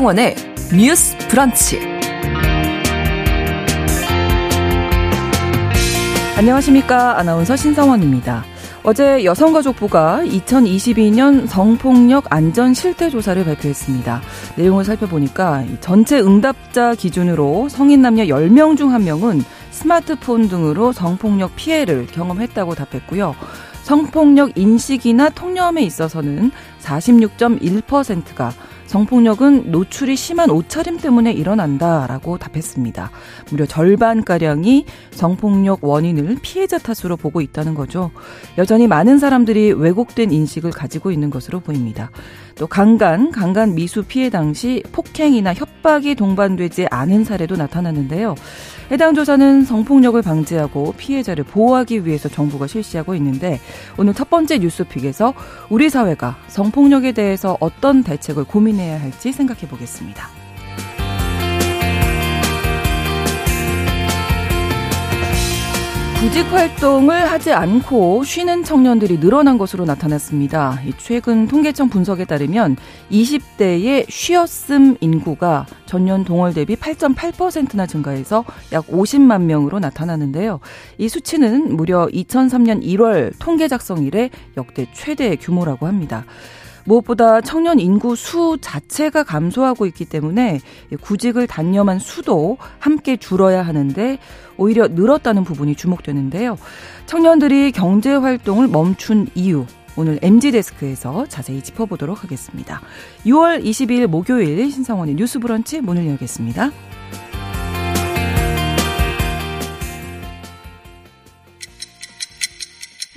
신성원의 뉴스 브런치. 안녕하십니까. 아나운서 신성원입니다. 어제 여성가족부가 2022년 성폭력 안전 실태 조사를 발표했습니다. 내용을 살펴보니까 전체 응답자 기준으로 성인 남녀 10명 중 1명은 스마트폰 등으로 성폭력 피해를 경험했다고 답했고요. 성폭력 인식이나 통념에 있어서는 46.1%가 성폭력은 노출이 심한 옷차림 때문에 일어난다라고 답했습니다. 무려 절반가량이 성폭력 원인을 피해자 탓으로 보고 있다는 거죠. 여전히 많은 사람들이 왜곡된 인식을 가지고 있는 것으로 보입니다. 또 강간, 강간 미수 피해 당시 폭행이나 협박이 동반되지 않은 사례도 나타났는데요. 해당 조사는 성폭력을 방지하고 피해자를 보호하기 위해서 정부가 실시하고 있는데 오늘 첫 번째 뉴스픽에서 우리 사회가 성폭력에 대해서 어떤 대책을 고민해 야 할지 생각해 보겠습니다. 구직 활동을 하지 않고 쉬는 청년들이 늘어난 것으로 나타났습니다. 최근 통계청 분석에 따르면 20대의 쉬었음 인구가 전년 동월 대비 8.8%나 증가해서 약 50만 명으로 나타나는데요. 이 수치는 무려 2003년 1월 통계 작성 이래 역대 최대 규모라고 합니다. 무엇보다 청년 인구 수 자체가 감소하고 있기 때문에 구직을 단념한 수도 함께 줄어야 하는데 오히려 늘었다는 부분이 주목되는데요. 청년들이 경제 활동을 멈춘 이유 오늘 MG 데스크에서 자세히 짚어보도록 하겠습니다. 6월 22일 목요일 신성원의 뉴스 브런치 문을 열겠습니다.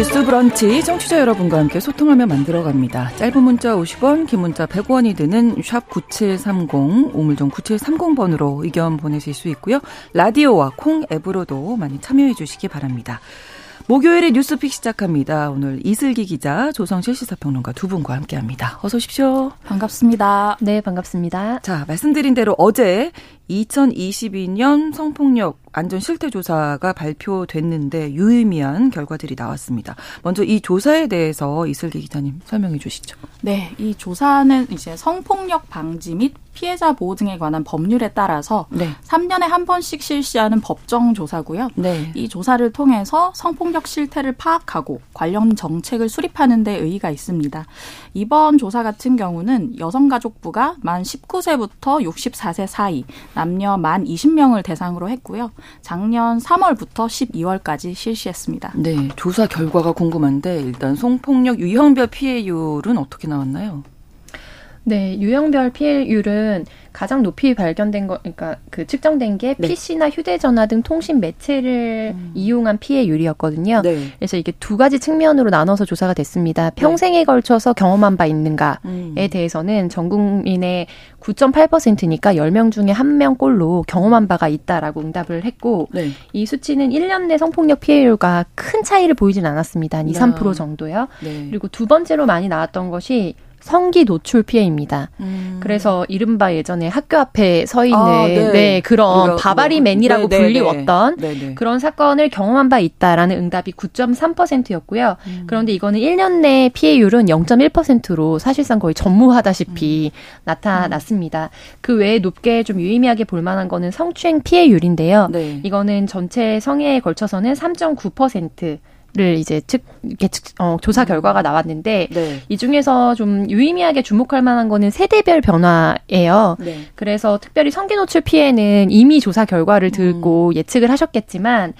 뉴스 브런치 청취자 여러분과 함께 소통하며 만들어갑니다. 짧은 문자 50원, 긴 문자 100원이 드는 샵 9730, 우물정 9730번으로 의견 보내실 수 있고요. 라디오와 콩 앱으로도 많이 참여해 주시기 바랍니다. 목요일에 뉴스픽 시작합니다. 오늘 이슬기 기자, 조성실 시사평론가 두 분과 함께합니다. 어서 오십시오. 반갑습니다. 네, 반갑습니다. 자, 말씀드린 대로 어제 2022년 성폭력 안전 실태 조사가 발표됐는데 유의미한 결과들이 나왔습니다. 먼저 이 조사에 대해서 이슬기 기자님 설명해 주시죠. 네, 이 조사는 이제 성폭력 방지 및 피해자 보호 등에 관한 법률에 따라서 네. 3년에 한 번씩 실시하는 법정 조사고요. 네. 이 조사를 통해서 성폭력 실태를 파악하고 관련 정책을 수립하는 데 의의가 있습니다. 이번 조사 같은 경우는 여성가족부가 만 19세부터 64세 사이 남녀 만 20명을 대상으로 했고요. 작년 3월부터 12월까지 실시했습니다. 네, 조사 결과가 궁금한데 일단 성폭력 유형별 피해율은 어떻게 나왔나요? 네, 유형별 피해율은 가장 높이 발견된 거, 그러니까 그 측정된 게 네. PC나 휴대전화 등 통신 매체를 음. 이용한 피해율이었거든요. 네. 그래서 이게 두 가지 측면으로 나눠서 조사가 됐습니다. 네. 평생에 네. 걸쳐서 경험한 바 있는가에 음. 대해서는 전 국민의 9.8%니까 10명 중에 1명 꼴로 경험한 바가 있다라고 응답을 했고 네. 이 수치는 1년 내 성폭력 피해율과 큰 차이를 보이진 않았습니다. 한 2, 3% 정도요. 네. 그리고 두 번째로 많이 나왔던 것이 성기 노출 피해입니다. 음. 그래서 이른바 예전에 학교 앞에 서 있는 아, 네. 네. 그런 바바리맨이라고 네, 네, 네, 불리웠던 네, 그런 사건을 경험한 바 있다라는 응답이 9.3%였고요. 음. 그런데 이거는 1년 내 피해율은 0.1%로 사실상 거의 전무하다시피 음. 나타났습니다. 그 외에 높게 좀 유의미하게 볼 만한 거는 성추행 피해율인데요. 이거는 전체 성애에 걸쳐서는 3.9% 를 이제 측 이렇게 측, 어, 조사 결과가 나왔는데 네. 이 중에서 좀 유의미하게 주목할 만한 거는 세대별 변화예요. 네. 그래서 특별히 성기 노출 피해는 이미 조사 결과를 듣고 음. 예측을 하셨겠지만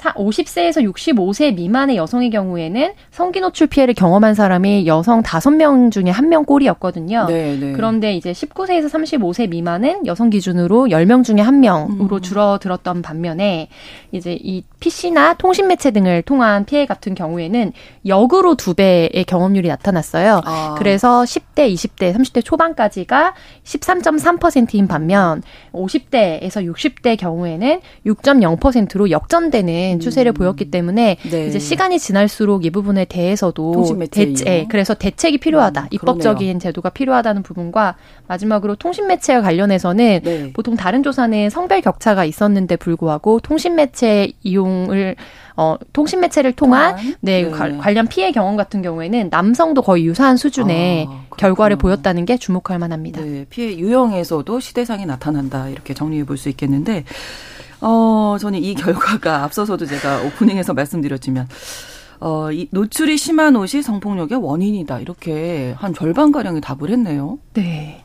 50세에서 65세 미만의 여성의 경우에는 성기 노출 피해를 경험한 사람이 여성 5명 중에 1명 꼴이었거든요. 네, 네. 그런데 이제 19세에서 35세 미만은 여성 기준으로 10명 중에 1명으로 음. 줄어들었던 반면에 이제 이 PC나 통신 매체 등을 통한 피해 같은 경우에는 역으로 두 배의 경험률이 나타났어요. 아. 그래서 10대, 20대, 30대 초반까지가 13.3%인 반면 50대에서 60대 경우에는 6.0%로 역전되는 음. 추세를 보였기 때문에 네. 이제 시간이 지날수록 이 부분에 대해서도 대체 그래서 대책이 필요하다. 음, 입법적인 그러네요. 제도가 필요하다는 부분과 마지막으로 통신 매체와 관련해서는 네. 보통 다른 조사는 성별 격차가 있었는데 불구하고 통신 매체 이용을 어, 통신 매체를 통한 네, 네. 관련 피해 경험 같은 경우에는 남성도 거의 유사한 수준의 아, 결과를 보였다는 게 주목할 만합니다. 네, 피해 유형에서도 시대상이 나타난다 이렇게 정리해 볼 수 있겠는데 어, 저는 이 결과가 앞서서도 제가 오프닝에서 말씀드렸지만 어, 이 노출이 심한 옷이 성폭력의 원인이다. 이렇게 한 절반가량이 답을 했네요. 네.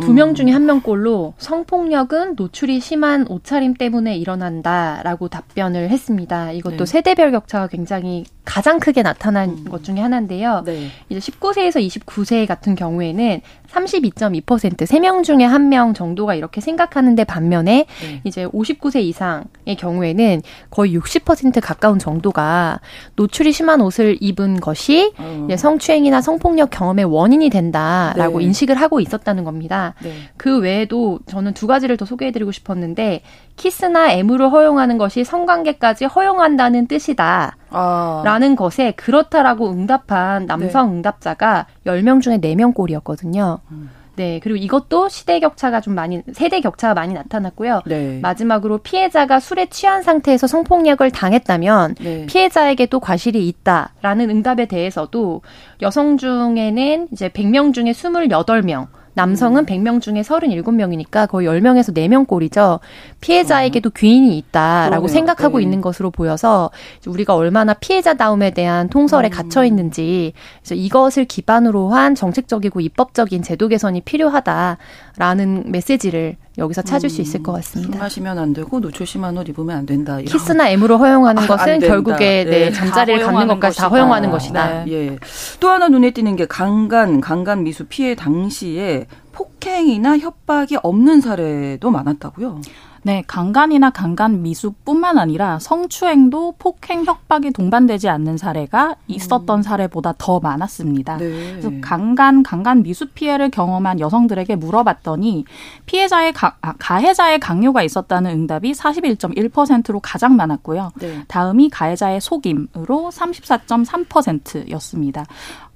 두명 음. 중에 한 명꼴로 성폭력은 노출이 심한 옷차림 때문에 일어난다라고 답변을 했습니다. 이것도 네. 세대별 격차가 굉장히 가장 크게 나타난 음. 것 중에 하나인데요. 네. 이제 19세에서 29세 같은 경우에는 32.2% 3명 중에 한 명 정도가 이렇게 생각하는데 반면에 네. 이제 59세 이상의 경우에는 거의 60% 가까운 정도가 노출이 심한 옷을 입은 것이 어. 성추행이나 성폭력 경험의 원인이 된다라고 네. 인식을 하고 있었다는 겁니다. 네. 그 외에도 저는 두 가지를 더 소개해드리고 싶었는데 키스나 애무를 허용하는 것이 성관계까지 허용한다는 뜻이다. 아. 라는 것에 그렇다라고 응답한 남성 네. 응답자가 10명 중에 4명 꼴이었거든요. 음. 네, 그리고 이것도 시대 격차가 좀 많이, 세대 격차가 많이 나타났고요. 네. 마지막으로 피해자가 술에 취한 상태에서 성폭력을 당했다면 네. 피해자에게도 과실이 있다라는 응답에 대해서도 여성 중에는 이제 100명 중에 28명, 남성은 음. 100명 중에 37명이니까 거의 10명에서 4명 꼴이죠. 피해자에게도 귀인이 있다라고 그러네요. 생각하고 네. 있는 것으로 보여서 우리가 얼마나 피해자다움에 대한 통설에 음. gat혀 있는지 그래서 이것을 기반으로 한 정책적이고 입법적인 제도 개선이 필요하다라는 메시지를 여기서 찾을 음, 수 있을 것 같습니다. 술 마시면 안 되고 노출 심한 옷 입으면 안 된다. 이런. 키스나 M으로 허용하는 아, 것은 결국에 네, 네 잠자리를 갖는 것까지 다 허용하는 것이다. 네. 예. 또 하나 눈에 띄는 게 강간, 강간 미수 피해 당시에 폭행이나 협박이 없는 사례도 많았다고요. 네, 강간이나 강간 미수뿐만 아니라 성추행도 폭행 협박이 동반되지 않는 사례가 있었던 음. 사례보다 더 많았습니다. 네. 그래서 강간, 강간 미수 피해를 경험한 여성들에게 물어봤더니 피해자의 가, 아, 가해자의 강요가 있었다는 응답이 41.1%로 가장 많았고요. 네. 다음이 가해자의 속임으로 34.3%였습니다.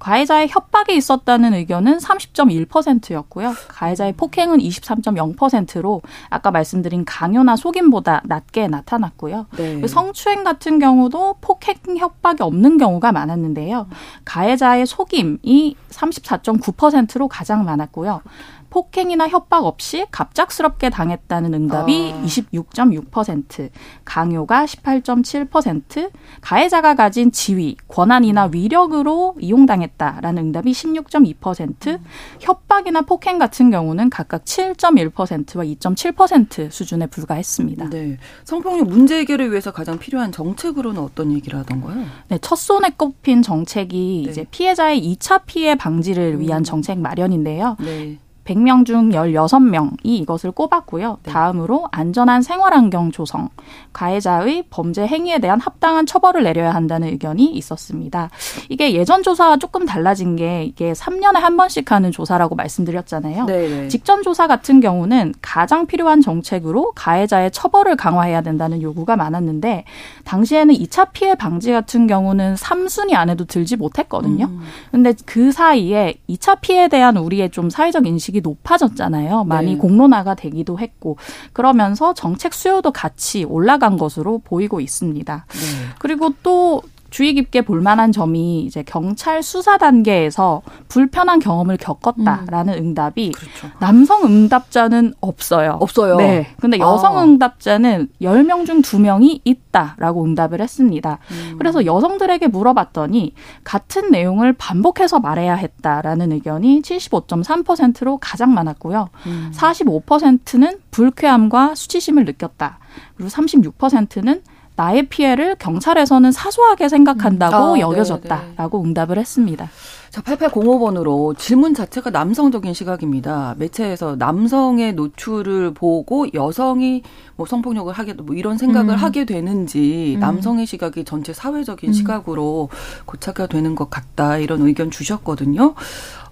가해자의 협박이 있었다는 의견은 30.1%였고요. 가해자의 폭행은 23.0%로 아까 말씀드린 강요나 속임보다 낮게 나타났고요. 네. 성추행 같은 경우도 폭행 협박이 없는 경우가 많았는데요. 가해자의 속임이 34.9%로 가장 많았고요. 폭행이나 협박 없이 갑작스럽게 당했다는 응답이 아. 26.6%, 강요가 18.7%, 가해자가 가진 지위, 권한이나 위력으로 이용당했다라는 응답이 16.2%, 음. 협박이나 폭행 같은 경우는 각각 7.1%와 2.7% 수준에 불과했습니다. 네. 성폭력 문제 해결을 위해서 가장 필요한 정책으로는 어떤 얘기를 하던가요? 네, 첫 손에 꼽힌 정책이 네. 이제 피해자의 2차 피해 방지를 위한 음. 정책 마련인데요. 네. 100명 중 16명이 이것을 꼽았고요. 네. 다음으로 안전한 생활 환경 조성, 가해자의 범죄 행위에 대한 합당한 처벌을 내려야 한다는 의견이 있었습니다. 이게 예전 조사와 조금 달라진 게 이게 3년에 한 번씩 하는 조사라고 말씀드렸잖아요. 네네. 네. 직전 조사 같은 경우는 가장 필요한 정책으로 가해자의 처벌을 강화해야 된다는 요구가 많았는데 당시에는 2차 피해 방지 같은 경우는 3순위 안에도 들지 못했거든요. 음. 근데 그 사이에 2차 피해에 대한 우리의 좀 사회적 인식이 높아졌잖아요. 많이 네. 공론화가 되기도 했고 그러면서 정책 수요도 같이 올라간 것으로 보이고 있습니다. 네. 그리고 또 주의 깊게 볼 만한 점이 이제 경찰 수사 단계에서 불편한 경험을 겪었다라는 음. 응답이 그렇죠. 남성 응답자는 없어요. 없어요. 네. 근데 아. 여성 아. 응답자는 10명 중 2명이 있다라고 응답을 했습니다. 음. 그래서 여성들에게 물어봤더니 같은 내용을 반복해서 말해야 했다라는 의견이 75.3%로 가장 많았고요. 음. 45%는 불쾌함과 수치심을 느꼈다. 그리고 36%는 나의 피해를 경찰에서는 사소하게 생각한다고 음. 아, 네, 여겨졌다라고 네. 응답을 했습니다. 자, 8805번으로 질문 자체가 남성적인 시각입니다. 매체에서 남성의 노출을 보고 여성이 뭐 성폭력을 하게 뭐 이런 생각을 음. 하게 되는지 음. 남성의 시각이 전체 사회적인 음. 시각으로 고착화 되는 것 같다 이런 의견 주셨거든요.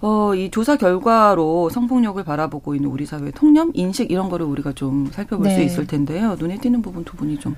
어, 이 조사 결과로 성폭력을 바라보고 있는 우리 사회의 통념, 인식 이런 거를 우리가 좀 살펴볼 네. 수 있을 텐데요. 눈에 띄는 부분 두 분이 좀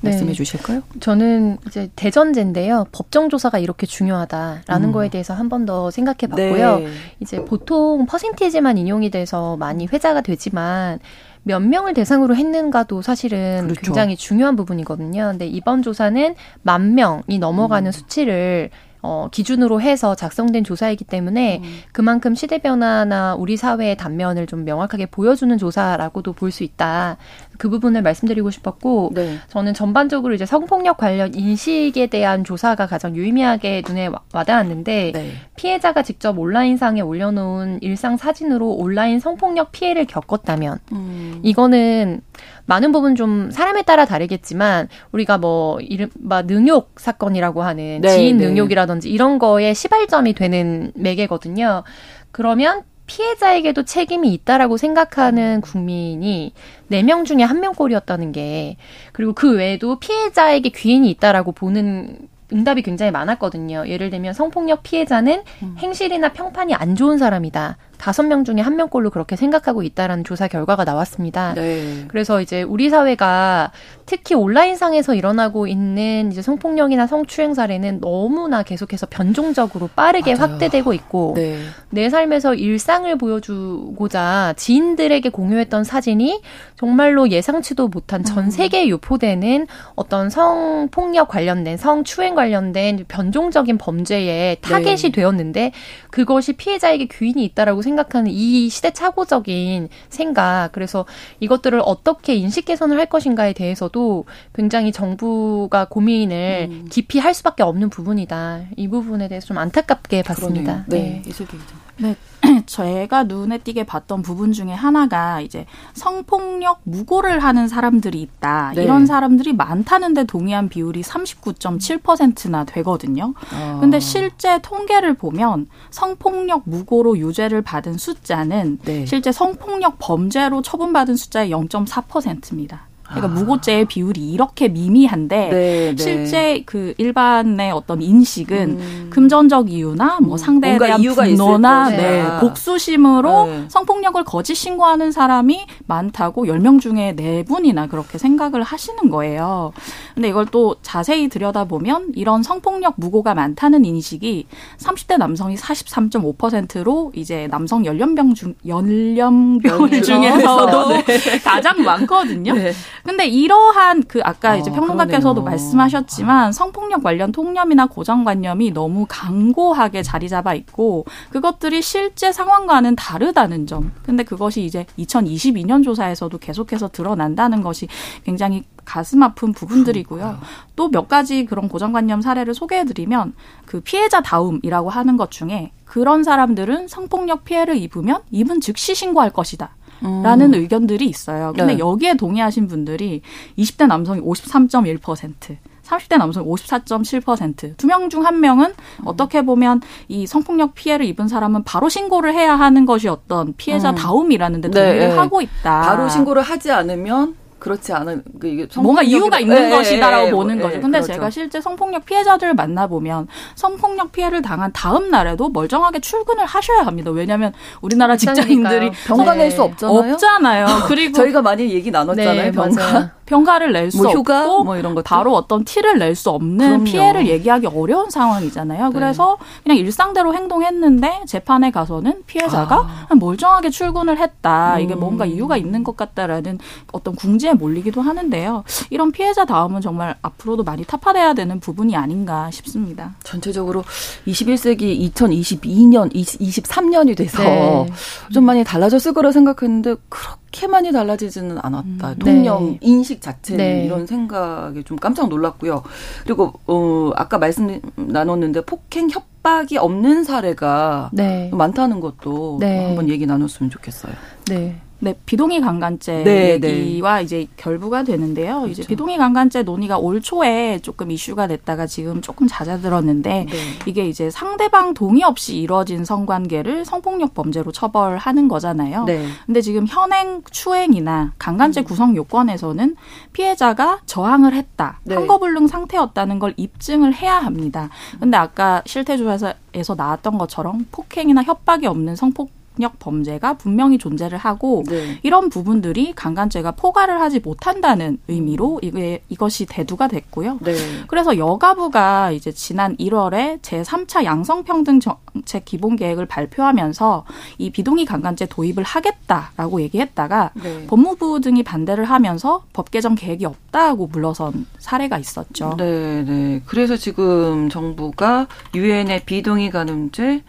네. 말씀해 주실까요? 저는 이제 대전제인데요. 법정 조사가 이렇게 중요하다라는 음. 거에 대해서 한 번 더 생각해 봤고요. 네. 이제 보통 퍼센티지만 인용이 돼서 많이 회자가 되지만 몇 명을 대상으로 했는가도 사실은 그렇죠. 굉장히 중요한 부분이거든요. 근데 이번 조사는 만 명이 넘어가는 음. 수치를 어, 기준으로 해서 작성된 조사이기 때문에 음. 그만큼 시대 변화나 우리 사회의 단면을 좀 명확하게 보여주는 조사라고도 볼 수 있다. 그 부분을 말씀드리고 싶었고 네. 저는 전반적으로 이제 성폭력 관련 인식에 대한 조사가 가장 유의미하게 눈에 와닿았는데 네. 피해자가 직접 온라인상에 올려놓은 일상 사진으로 온라인 성폭력 피해를 겪었다면 음. 이거는 많은 부분 좀 사람에 따라 다르겠지만 우리가 뭐 이른바 능욕 사건이라고 하는 네, 지인 네. 능욕이라든지 이런 거에 시발점이 되는 매개거든요. 그러면 피해자에게도 책임이 있다라고 생각하는 국민이 4명 중에 1명 꼴이었다는 게 그리고 그 외에도 피해자에게 귀인이 있다라고 보는 응답이 굉장히 많았거든요. 예를 들면 성폭력 피해자는 음. 행실이나 평판이 안 좋은 사람이다. 다섯 명 중에 한 명꼴로 그렇게 생각하고 있다라는 조사 결과가 나왔습니다. 네. 그래서 이제 우리 사회가 특히 온라인상에서 일어나고 있는 이제 성폭력이나 성추행 사례는 너무나 계속해서 변종적으로 빠르게 맞아요. 확대되고 있고 네. 내 삶에서 일상을 보여주고자 지인들에게 공유했던 사진이 정말로 예상치도 못한 전 음. 세계에 유포되는 어떤 성폭력 관련된 성추행 관련된 변종적인 범죄에 타겟이 네. 되었는데 그것이 피해자에게 귀인이 있다라고 생각 하는 이 시대착오적인 생각 그래서 이것들을 어떻게 인식 개선을 할 것인가에 대해서도 굉장히 정부가 고민을 음. 깊이 할 수밖에 없는 부분이다. 이 부분에 대해서 좀 안타깝게 봤습니다. 그러네요. 네, 네. 이슬기 네, 제가 눈에 띄게 봤던 부분 중에 하나가 이제 성폭력 무고를 하는 사람들이 있다. 네. 이런 사람들이 많다는데 동의한 비율이 39.7%나 되거든요. 어. 근데 실제 통계를 보면 성폭력 무고로 유죄를 받은 숫자는 네. 실제 성폭력 범죄로 처분받은 숫자의 0.4%입니다. 그러니까 아. 무고죄의 비율이 이렇게 미미한데 네, 네. 실제 그 일반의 어떤 인식은 음. 금전적 이유나 뭐 음. 상대에 대한 분노나 네, 복수심으로 네. 성폭력을 거짓 신고하는 사람이 많다고 10명 중에 4분이나 그렇게 생각을 하시는 거예요. 근데 이걸 또 자세히 들여다보면 이런 성폭력 무고가 많다는 인식이 30대 남성이 43.5%로 이제 남성 연령병 중 연령별 중에서도 네. 가장 많거든요. 네. 근데 이러한 그 아까 이제 아, 평론가께서도 그러네요. 말씀하셨지만 성폭력 관련 통념이나 고정관념이 너무 강고하게 자리 잡아 있고 그것들이 실제 상황과는 다르다는 점. 근데 그것이 이제 2022년 조사에서도 계속해서 드러난다는 것이 굉장히 가슴 아픈 부분들이고요. 또 몇 가지 그런 고정관념 사례를 소개해드리면 그 피해자 다움이라고 하는 것 중에 그런 사람들은 성폭력 피해를 입으면 입은 즉시 신고할 것이다. 라는 음. 의견들이 있어요. 근데 네. 여기에 동의하신 분들이 20대 남성이 53.1%, 30대 남성 54.7%. 두 명 중 한 명은 어떻게 보면 이 성폭력 피해를 입은 사람은 바로 신고를 해야 하는 것이 어떤 피해자 음. 다움이라는 데 동의를 네. 하고 있다. 바로 신고를 하지 않으면 그렇지 않은 그 이게 뭔가 이유가 있는 네, 것이다라고 네, 보는 네, 거죠. 근데 그렇죠. 제가 실제 성폭력 피해자들을 만나 보면 성폭력 피해를 당한 다음 날에도 멀쩡하게 출근을 하셔야 합니다. 왜냐하면 우리나라 직장인들이 병가 낼 수 없잖아요. 없잖아요. 그리고 저희가 많이 얘기 나눴잖아요. 네, 병가. 평가를 낼수 뭐 없고 뭐 이런 것 바로 어떤 티를 낼 수 없는 그럼요. 피해를 얘기하기 어려운 상황이잖아요. 네. 그래서 그냥 일상대로 행동했는데 재판에 가서는 피해자가 아. 멀쩡하게 출근을 했다. 음. 이게 뭔가 이유가 있는 것 같다라는 어떤 궁지에 몰리기도 하는데요. 이런 피해자 다음은 정말 앞으로도 많이 타파돼야 되는 부분이 아닌가 싶습니다. 전체적으로 21세기 2022년, 23년이 돼서 네. 좀 많이 달라졌을 거라 생각했는데 그렇게 그렇게 많이 달라지지는 않았다. 음, 통념, 네. 인식 자체 네. 이런 생각에 좀 깜짝 놀랐고요. 그리고 어 아까 말씀 나눴는데 폭행 협박이 없는 사례가 네. 많다는 것도 네. 한번 얘기 나눴으면 좋겠어요. 네. 네, 비동의 강간죄 네, 네. 얘기와 네. 이제 결부가 되는데요. 그렇죠. 이제 비동의 강간죄 논의가 올 초에 조금 이슈가 됐다가 지금 조금 잦아들었는데 네. 이게 이제 상대방 동의 없이 이루어진 성관계를 성폭력 범죄로 처벌하는 거잖아요. 네. 근데 지금 현행 추행이나 강간죄 음. 구성 요건에서는 피해자가 저항을 했다, 네. 한거불능 상태였다는 걸 입증을 해야 합니다. 근데 아까 실태 조사에서 나왔던 것처럼 폭행이나 협박이 없는 성폭 력 범죄가 분명히 존재를 하고 네. 이런 부분들이 강간죄가 포괄을 하지 못한다는 의미로 이게 이것이 대두가 됐고요. 네. 그래서 여가부가 이제 지난 1월에 제3차 양성평등 정책 기본 계획을 발표하면서 이 비동의 강간죄 도입을 하겠다라고 얘기했다가 네. 법무부 등이 반대를 하면서 법 개정 계획이 없다고 물러선 사례가 있었죠. 네, 네. 그래서 지금 정부가 유엔의 비동의 간음죄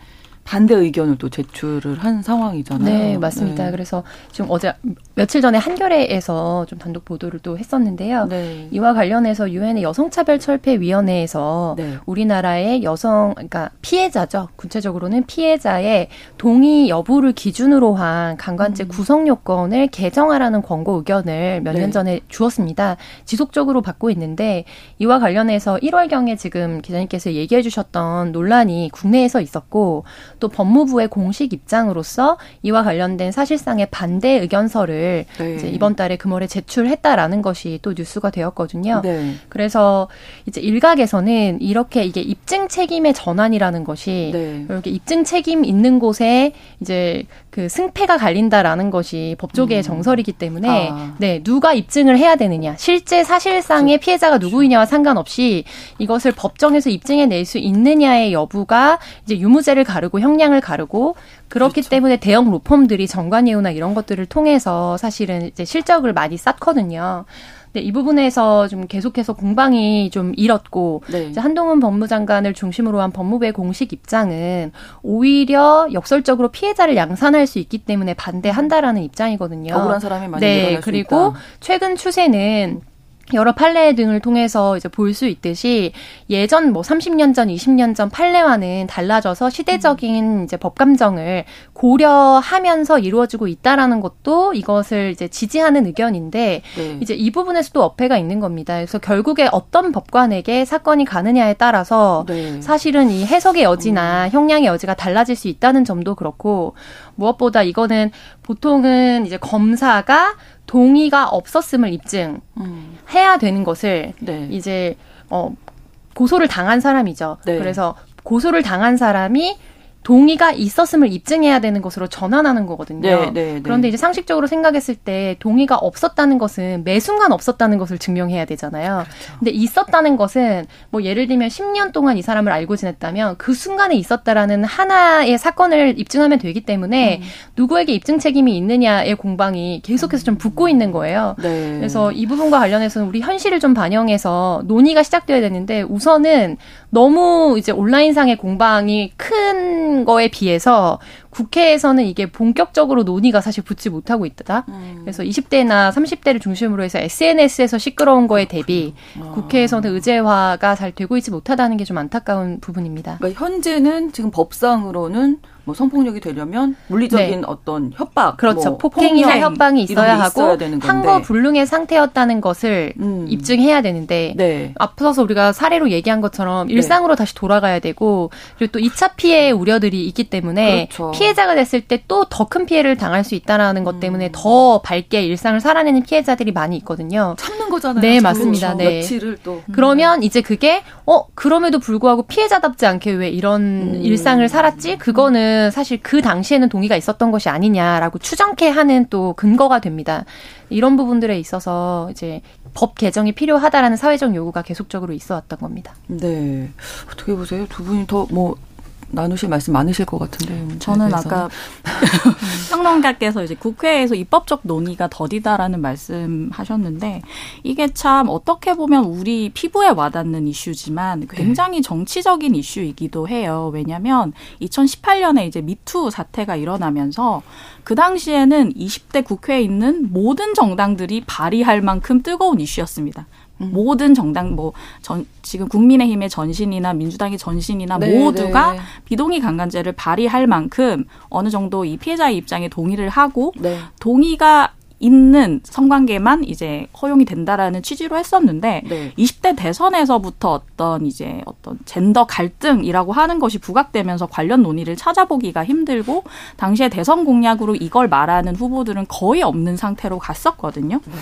반대 의견을 또 제출을 한 상황이잖아요. 네, 맞습니다. 네. 그래서 지금 어제 며칠 전에 한겨레에서 좀 단독 보도를 또 했었는데요. 네. 이와 관련해서 유엔의 여성차별 철폐 위원회에서 네. 우리나라의 여성, 그러니까 피해자죠. 구체적으로는 피해자의 동의 여부를 기준으로 한 강간죄 음. 구성 요건을 개정하라는 권고 의견을 몇년 네. 전에 주었습니다. 지속적으로 받고 있는데 이와 관련해서 1월경에 지금 기자님께서 얘기해 주셨던 논란이 국내에서 있었고 또 법무부의 공식 입장으로서 이와 관련된 사실상의 반대 의견서를 네. 이제 이번 달에 금월에 제출했다라는 것이 또 뉴스가 되었거든요. 네. 그래서 이제 일각에서는 이렇게 이게 입증 책임의 전환이라는 것이 네. 이렇게 입증 책임 있는 곳에 이제 그 승패가 갈린다라는 것이 법조계의 음. 정설이기 때문에 아. 네 누가 입증을 해야 되느냐 실제 사실상의 그렇죠. 피해자가 누구이냐와 상관없이 이것을 법정에서 입증해낼 수 있느냐의 여부가 이제 유무죄를 가르고 형량을 가르고 그렇기 그렇죠. 때문에 대형 로펌들이 정관예우나 이런 것들을 통해서 사실은 이제 실적을 많이 쌓거든요. 네, 이 부분에서 좀 계속해서 공방이 좀 일었고 네. 한동훈 법무장관을 중심으로 한 법무부의 공식 입장은 오히려 역설적으로 피해자를 양산할 수 있기 때문에 반대한다라는 입장이거든요. 억울한 사람이 많이 네, 그리고 최근 추세는 여러 판례 등을 통해서 이제 볼 수 있듯이 예전 뭐 30년 전, 20년 전 판례와는 달라져서 시대적인 이제 법 감정을 고려하면서 이루어지고 있다라는 것도 이것을 이제 지지하는 의견인데 네. 이제 이 부분에서도 어폐가 있는 겁니다. 그래서 결국에 어떤 법관에게 사건이 가느냐에 따라서 네. 사실은 이 해석의 여지나 음. 형량의 여지가 달라질 수 있다는 점도 그렇고 무엇보다 이거는 보통은 이제 검사가 동의가 없었음을 입증해야 음. 되는 것을 네. 이제 어 고소를 당한 사람이죠. 네. 그래서 고소를 당한 사람이 동의가 있었음을 입증해야 되는 것으로 전환하는 거거든요. 네, 네, 네. 그런데 이제 상식적으로 생각했을 때 동의가 없었다는 것은 매 순간 없었다는 것을 증명해야 되잖아요. 그렇죠. 근데 있었다는 것은 뭐 예를 들면 10년 동안 이 사람을 알고 지냈다면 그 순간에 있었다라는 하나의 사건을 입증하면 되기 때문에 음. 누구에게 입증 책임이 있느냐의 공방이 계속해서 좀 붙고 있는 거예요. 네. 그래서 이 부분과 관련해서는 우리 현실을 좀 반영해서 논의가 시작돼야 되는데 우선은 너무 이제 온라인상의 공방이 큰 거에 비해서 국회에서는 이게 본격적으로 논의가 사실 붙지 못하고 있다. 음. 그래서 20대나 30대를 중심으로 해서 SNS에서 시끄러운 거에 대비 아. 국회에서는 의제화가 잘 되고 있지 못하다는 게 좀 안타까운 부분입니다. 그러니까 현재는 지금 법상으로는 뭐 성폭력이 되려면 물리적인 네. 어떤 협박, 그렇죠. 뭐 폭행이나 협박이 있어야 하고 한거 불능의 상태였다는 것을 음. 입증해야 되는데 네. 앞서서 우리가 사례로 얘기한 것처럼 네. 일상으로 네. 다시 돌아가야 되고 그리고 또 2차 피해 우려들이 있기 때문에 그렇죠. 피해자가 됐을 때 또 더 큰 피해를 당할 수 있다라는 것 때문에 음. 더 밝게 일상을 살아내는 피해자들이 많이 있거든요. 참는 거잖아요. 네, 맞습니다. 그렇죠. 네. 며칠을 또 음. 그러면 이제 그게 어 그럼에도 불구하고 피해자답지 않게 왜 이런 음. 일상을 살았지? 그거는 사실 그 당시에는 동의가 있었던 것이 아니냐라고 추정케 하는 또 근거가 됩니다. 이런 부분들에 있어서 이제 법 개정이 필요하다라는 사회적 요구가 계속적으로 있어 왔던 겁니다. 네. 어떻게 보세요? 두 분이 더 뭐 나누실 말씀 많으실 것 같은데. 저는 대해서. 아까 평론가께서 이제 국회에서 입법적 논의가 더디다라는 말씀하셨는데 이게 참 어떻게 보면 우리 피부에 와닿는 이슈지만 네. 굉장히 정치적인 이슈이기도 해요. 왜냐하면 2018년에 이제 미투 사태가 일어나면서 그 당시에는 20대 국회에 있는 모든 정당들이 발의할 만큼 뜨거운 이슈였습니다. 음. 모든 정당 뭐 전 지금 국민의힘의 전신이나 민주당의 전신이나 네, 모두가 네. 비동의 강간죄를 발의할 만큼 어느 정도 이 피해자의 입장에 동의를 하고 네. 동의가 있는 성관계만 이제 허용이 된다라는 취지로 했었는데 네. 20대 대선에서부터 어떤 이제 어떤 젠더 갈등이라고 하는 것이 부각되면서 관련 논의를 찾아보기가 힘들고 당시에 대선 공약으로 이걸 말하는 후보들은 거의 없는 상태로 갔었거든요. 네.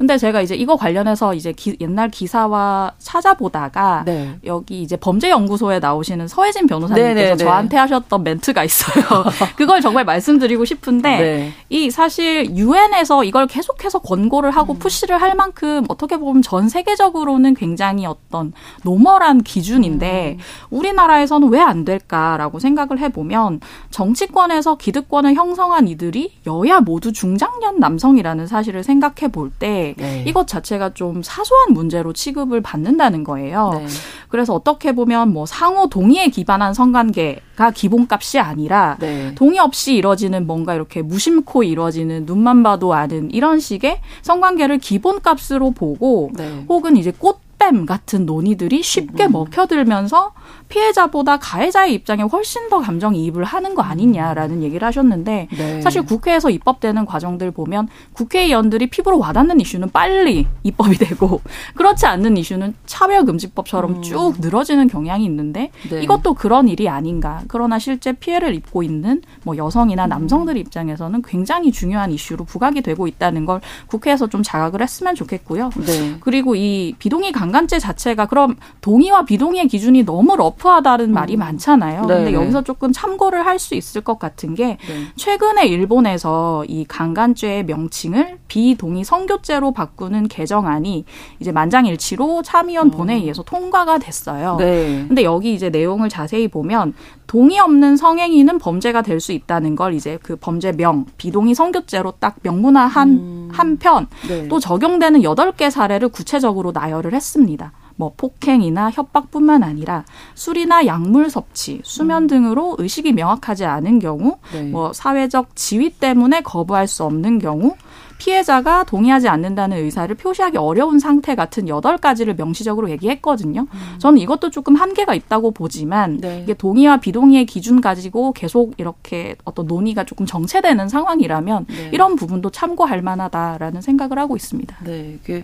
근데 제가 이제 이거 관련해서 이제 기, 옛날 기사와 찾아보다가 네. 여기 이제 범죄연구소에 나오시는 서혜진 변호사님께서 네네네. 네, 네. 저한테 하셨던 멘트가 있어요. 그걸 정말 말씀드리고 싶은데 네. 이 사실 유엔에서 이걸 계속해서 권고를 하고 음. push를 할 만큼 어떻게 보면 전 세계적으로는 굉장히 어떤 normal한 기준인데 음. 우리나라에서는 왜 안 될까라고 생각을 해보면 정치권에서 기득권을 형성한 이들이 여야 모두 중장년 남성이라는 사실을 생각해 볼때 네. 이것 자체가 좀 사소한 문제로 취급을 받는다는 거예요. 네. 그래서 어떻게 보면 뭐 상호 동의에 기반한 성관계가 기본값이 아니라 네. 동의 없이 이뤄지는 뭔가 이렇게 무심코 이루어지는 눈만 봐도 아는 이런 식의 성관계를 기본값으로 보고 네. 혹은 이제 꽃뱀 같은 논의들이 쉽게 음. 먹혀들면서 피해자보다 가해자의 입장에 훨씬 더 감정이입을 하는 거 아니냐라는 얘기를 하셨는데 네. 사실 국회에서 입법되는 과정들 보면 국회의원들이 피부로 와닿는 이슈는 빨리 입법이 되고 그렇지 않는 이슈는 차별금지법처럼 음. 쭉 늘어지는 경향이 있는데 네. 이것도 그런 일이 아닌가. 그러나 실제 피해를 입고 있는 뭐 여성이나 음. 남성들 입장에서는 굉장히 중요한 이슈로 부각이 되고 있다는 걸 국회에서 좀 자각을 했으면 좋겠고요. 네. 그리고 이 비동의 강간죄 자체가 그럼 동의와 비동의의 기준이 너무 rough rough하다는 음. 말이 많잖아요. 네. 근데 여기서 조금 참고를 할 수 있을 것 같은 게 네. 최근에 일본에서 이 강간죄의 명칭을 비동의 성교죄로 바꾸는 개정안이 이제 만장일치로 참의원 음. 본회의에서 통과가 됐어요. 네. 근데 여기 이제 내용을 자세히 보면 동의 없는 성행위는 범죄가 될 수 있다는 걸 이제 그 범죄명 비동의 성교죄로 딱 명문화한 음. 한편 네. 또 적용되는 여덟 개 사례를 구체적으로 나열을 했습니다. 뭐 폭행이나 협박뿐만 아니라 술이나 약물 섭취, 수면 음. 등으로 의식이 명확하지 않은 경우, 네. 뭐 사회적 지위 때문에 거부할 수 없는 경우, 피해자가 동의하지 않는다는 의사를 표시하기 어려운 상태 같은 여덟 가지를 명시적으로 얘기했거든요. 음. 저는 이것도 조금 한계가 있다고 보지만 네. 이게 동의와 비동의의 기준 가지고 계속 이렇게 어떤 논의가 조금 정체되는 상황이라면 네. 이런 부분도 참고할 만하다라는 생각을 하고 있습니다. 네, 그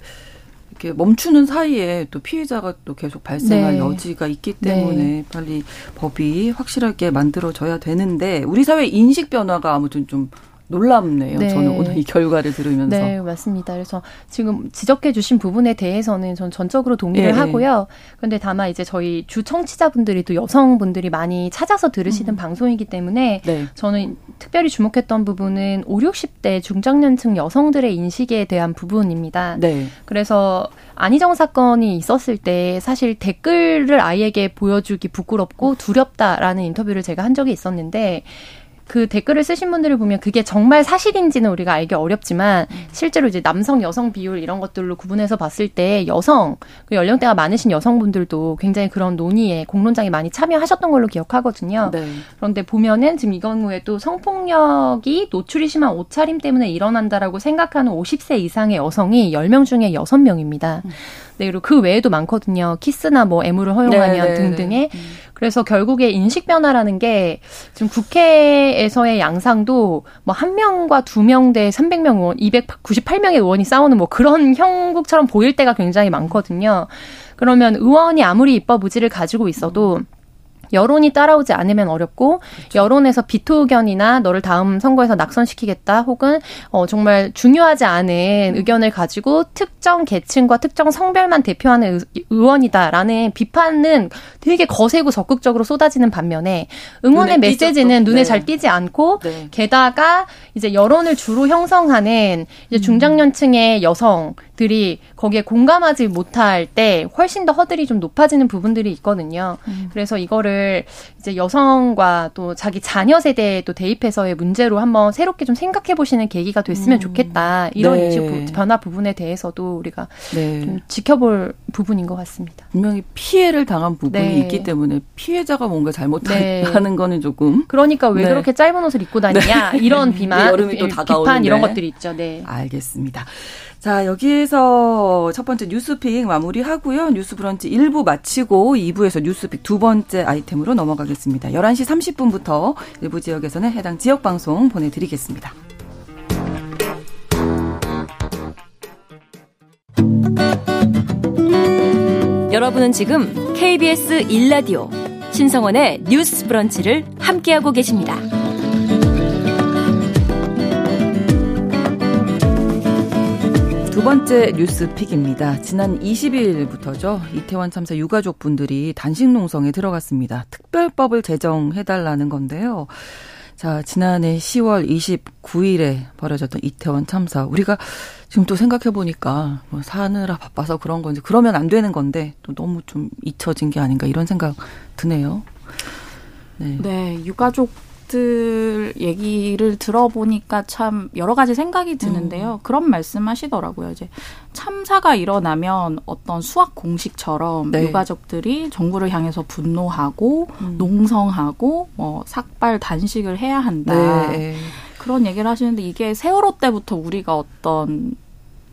이렇게 멈추는 사이에 또 피해자가 또 계속 발생할 네. 여지가 있기 때문에 네. 빨리 법이 확실하게 만들어져야 되는데 우리 사회 인식 변화가 아무튼 좀 놀랍네요. 네. 저는 오늘 이 결과를 들으면서. 네, 맞습니다. 그래서 지금 지적해 주신 부분에 대해서는 전 전적으로 동의를 네. 하고요. 그런데 다만 이제 저희 주 청취자분들이 또 여성분들이 많이 찾아서 들으시는 음. 방송이기 때문에 네. 저는 특별히 주목했던 부분은 5, 60대 중장년층 여성들의 인식에 대한 부분입니다. 네. 그래서 안희정 사건이 있었을 때 사실 댓글을 아이에게 보여주기 부끄럽고 두렵다라는 인터뷰를 제가 한 적이 있었는데 그 댓글을 쓰신 분들을 보면 그게 정말 사실인지는 우리가 알기 어렵지만 음. 실제로 이제 남성 여성 비율 이런 것들로 구분해서 봤을 때 여성 그 연령대가 많으신 여성분들도 굉장히 그런 논의에 공론장에 많이 참여하셨던 걸로 기억하거든요. 네. 그런데 보면은 지금 이 경우에도 성폭력이 노출이 심한 옷차림 때문에 일어난다라고 생각하는 50세 이상의 여성이 10명 중에 6명입니다. 음. 네, 그리고 그 외에도 많거든요. 키스나 뭐 애무를 허용하면 네, 네, 네. 등등의. 음. 그래서 결국에 인식 변화라는 게 지금 국회에서의 양상도 뭐 한 명과 두 명 대 300명 의원, 298명의 의원이 싸우는 뭐 그런 형국처럼 보일 때가 굉장히 많거든요. 그러면 의원이 아무리 입법 의지를 가지고 있어도 음. 여론이 따라오지 않으면 어렵고 그렇죠. 여론에서 비토 의견이나 너를 다음 선거에서 낙선시키겠다 혹은 어 정말 중요하지 않은 음. 의견을 가지고 특정 계층과 특정 성별만 대표하는 의원이다라는 비판은 되게 거세고 적극적으로 쏟아지는 반면에 응원의 메시지는 눈에 네. 잘 띄지 않고 네. 게다가 이제 여론을 주로 형성하는 이제 음. 중장년층의 여성들이 거기에 공감하지 못할 때 훨씬 더 허들이 좀 높아지는 부분들이 있거든요. 음. 그래서 이거를 이제 여성과 또 자기 자녀 세대에 또 대입해서의 문제로 한번 새롭게 좀 생각해 보시는 계기가 됐으면 음. 좋겠다. 이런 네. 변화 부분에 대해서도 우리가 네. 좀 지켜볼 부분인 것 같습니다. 분명히 피해를 당한 부분이 네. 있기 때문에 피해자가 뭔가 잘못하는 네. 거는 조금 그러니까 왜 네. 그렇게 짧은 옷을 입고 다니냐 네. 이런 비만, 여름이 또 비판 이런 것들이 있죠. 네. 알겠습니다. 자, 여기에서 첫 번째 뉴스픽 마무리하고요. 뉴스 브런치 1부 마치고 2부에서 뉴스픽 두 번째 아이템으로 넘어가겠습니다. 11시 30분부터 일부 지역에서는 해당 지역 방송 보내드리겠습니다. 여러분은 지금 KBS 1라디오 신성원의 뉴스 브런치를 함께하고 계십니다. 두 번째 뉴스 pick입니다. 지난 20일부터죠. 이태원 참사 유가족 분들이 단식 농성에 들어갔습니다. 특별법을 제정해달라는 건데요. 자, 지난해 10월 29일에 벌어졌던 이태원 참사. 우리가 지금 또 생각해보니까 뭐 사느라 바빠서 그런 건지, 그러면 안 되는 건데, 또 너무 좀 잊혀진 게 아닌가 이런 생각 드네요. 네. 네, 유가족 들 얘기를 들어보니까 참 여러 가지 생각이 드는데요. 음. 그런 말씀 하시더라고요. 이제 참사가 일어나면 어떤 수학 공식처럼 네. 유가족들이 정부를 향해서 분노하고 음. 농성하고 뭐 삭발 단식을 해야 한다. 네. 그런 얘기를 하시는데 이게 세월호 때부터 우리가 어떤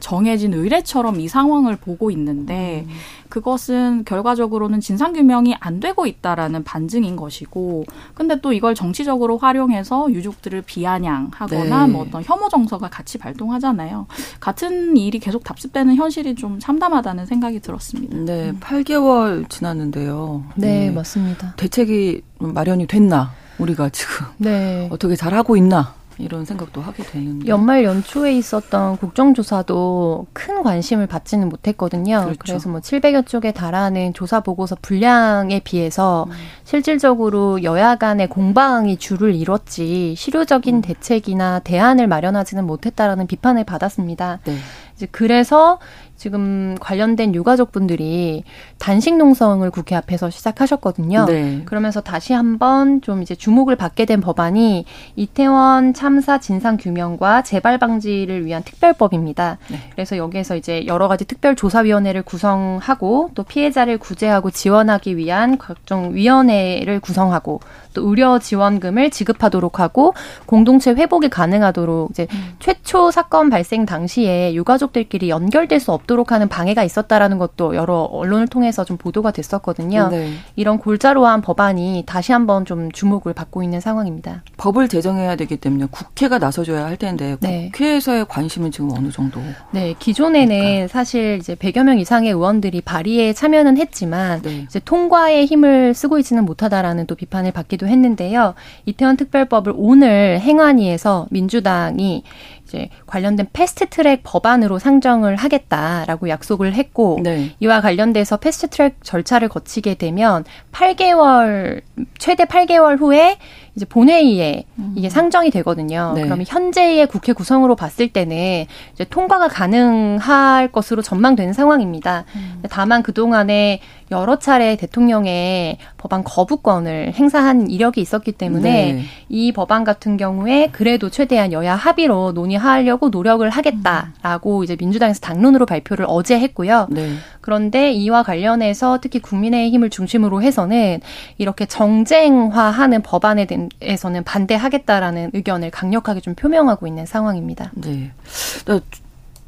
정해진 의례처럼 이 상황을 보고 있는데 음. 그것은 결과적으로는 진상규명이 안 되고 있다라는 반증인 것이고 근데 또 이걸 정치적으로 활용해서 유족들을 비아냥하거나 네. 뭐 어떤 혐오 정서가 같이 발동하잖아요. 같은 일이 계속 답습되는 현실이 좀 참담하다는 생각이 들었습니다. 네, 음. 8개월 지났는데요. 네, 네, 맞습니다. 대책이 마련이 됐나? 우리가 지금 네. 어떻게 잘 하고 있나? 이런 생각도 하게 되는데 연말 연초에 있었던 국정조사도 큰 관심을 받지는 못했거든요. 그렇죠. 그래서 뭐 700여 쪽에 달하는 조사 보고서 분량에 비해서 음. 실질적으로 여야 간의 공방이 줄을 이뤘지 실효적인 음. 대책이나 대안을 마련하지는 못했다라는 비판을 받았습니다. 네. 이제 그래서 지금 관련된 유가족분들이 단식 농성을 국회 앞에서 시작하셨거든요. 네. 그러면서 다시 한번 좀 이제 주목을 받게 된 법안이 이태원 참사 진상 규명과 재발 방지를 위한 특별법입니다. 네. 그래서 여기에서 이제 여러 가지 특별 조사위원회를 구성하고 또 피해자를 구제하고 지원하기 위한 각종 위원회를 구성하고 또 의료 지원금을 지급하도록 하고 공동체 회복이 가능하도록 이제 음. 최초 사건 발생 당시에 유가족들끼리 연결될 수 없도록 하는 방해가 있었다라는 것도 여러 언론을 통해서 좀 보도가 됐었거든요. 네. 이런 골자로한 법안이 다시 한번 좀 주목을 받고 있는 상황입니다. 법을 제정해야 되기 때문에 국회가 나서줘야 할 텐데 네. 국회에서의 관심은 지금 어느 정도? 네, 기존에는 그러니까. 사실 이제 100여 명 이상의 의원들이 발의에 참여는 했지만 네. 이제 통과의 힘을 쓰고 있지는 못하다라는 또 비판을 받기도 했는데요. 이태원 특별법을 오늘 행안위에서 민주당이 이제 관련된 패스트 트랙 법안으로 상정을 하겠다라고 약속을 했고 네. 이와 관련돼서 패스트 트랙 절차를 거치게 되면 8개월 최대 8개월 후에 이제 본회의에 음. 이게 상정이 되거든요. 네. 그러면 현재의 국회 구성으로 봤을 때는 이제 통과가 가능할 것으로 전망되는 상황입니다. 음. 다만 그 동안에 여러 차례 대통령의 법안 거부권을 행사한 이력이 있었기 때문에 네. 이 법안 같은 경우에 그래도 최대한 여야 합의로 논의하 려고 노력을 하겠다라고 음. 이제 민주당에서 당론으로 발표를 어제 했고요. 네. 그런데 이와 관련해서 특히 국민의힘을 중심으로 해서는 이렇게 정쟁화하는 법안에 대해서는 반대하겠다라는 의견을 강력하게 좀 표명하고 있는 상황입니다. 네.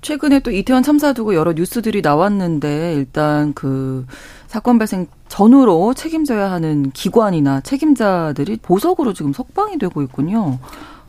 최근에 또 이태원 참사 두고 여러 뉴스들이 나왔는데 일단 그 사건 발생 전후로 책임져야 하는 기관이나 책임자들이 보석으로 지금 석방이 되고 있군요.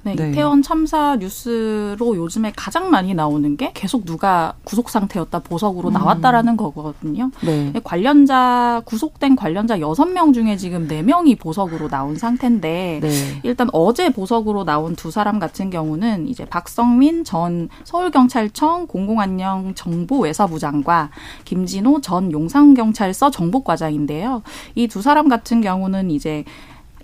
네, 네. 이태원 참사 뉴스로 요즘에 가장 많이 나오는 게 계속 누가 구속 상태였다 보석으로 음. 나왔다라는 음. 거거든요. 네. 관련자 구속된 관련자 여섯 명 중에 지금 네명이 보석으로 나온 상태인데 네. 일단 어제 보석으로 나온 두 사람 같은 경우는 이제 박성민 전 서울경찰청 공공안녕 정보외사부 장과 김진호 전 용산경찰서 정보과장인데요. 이 두 사람 같은 경우는 이제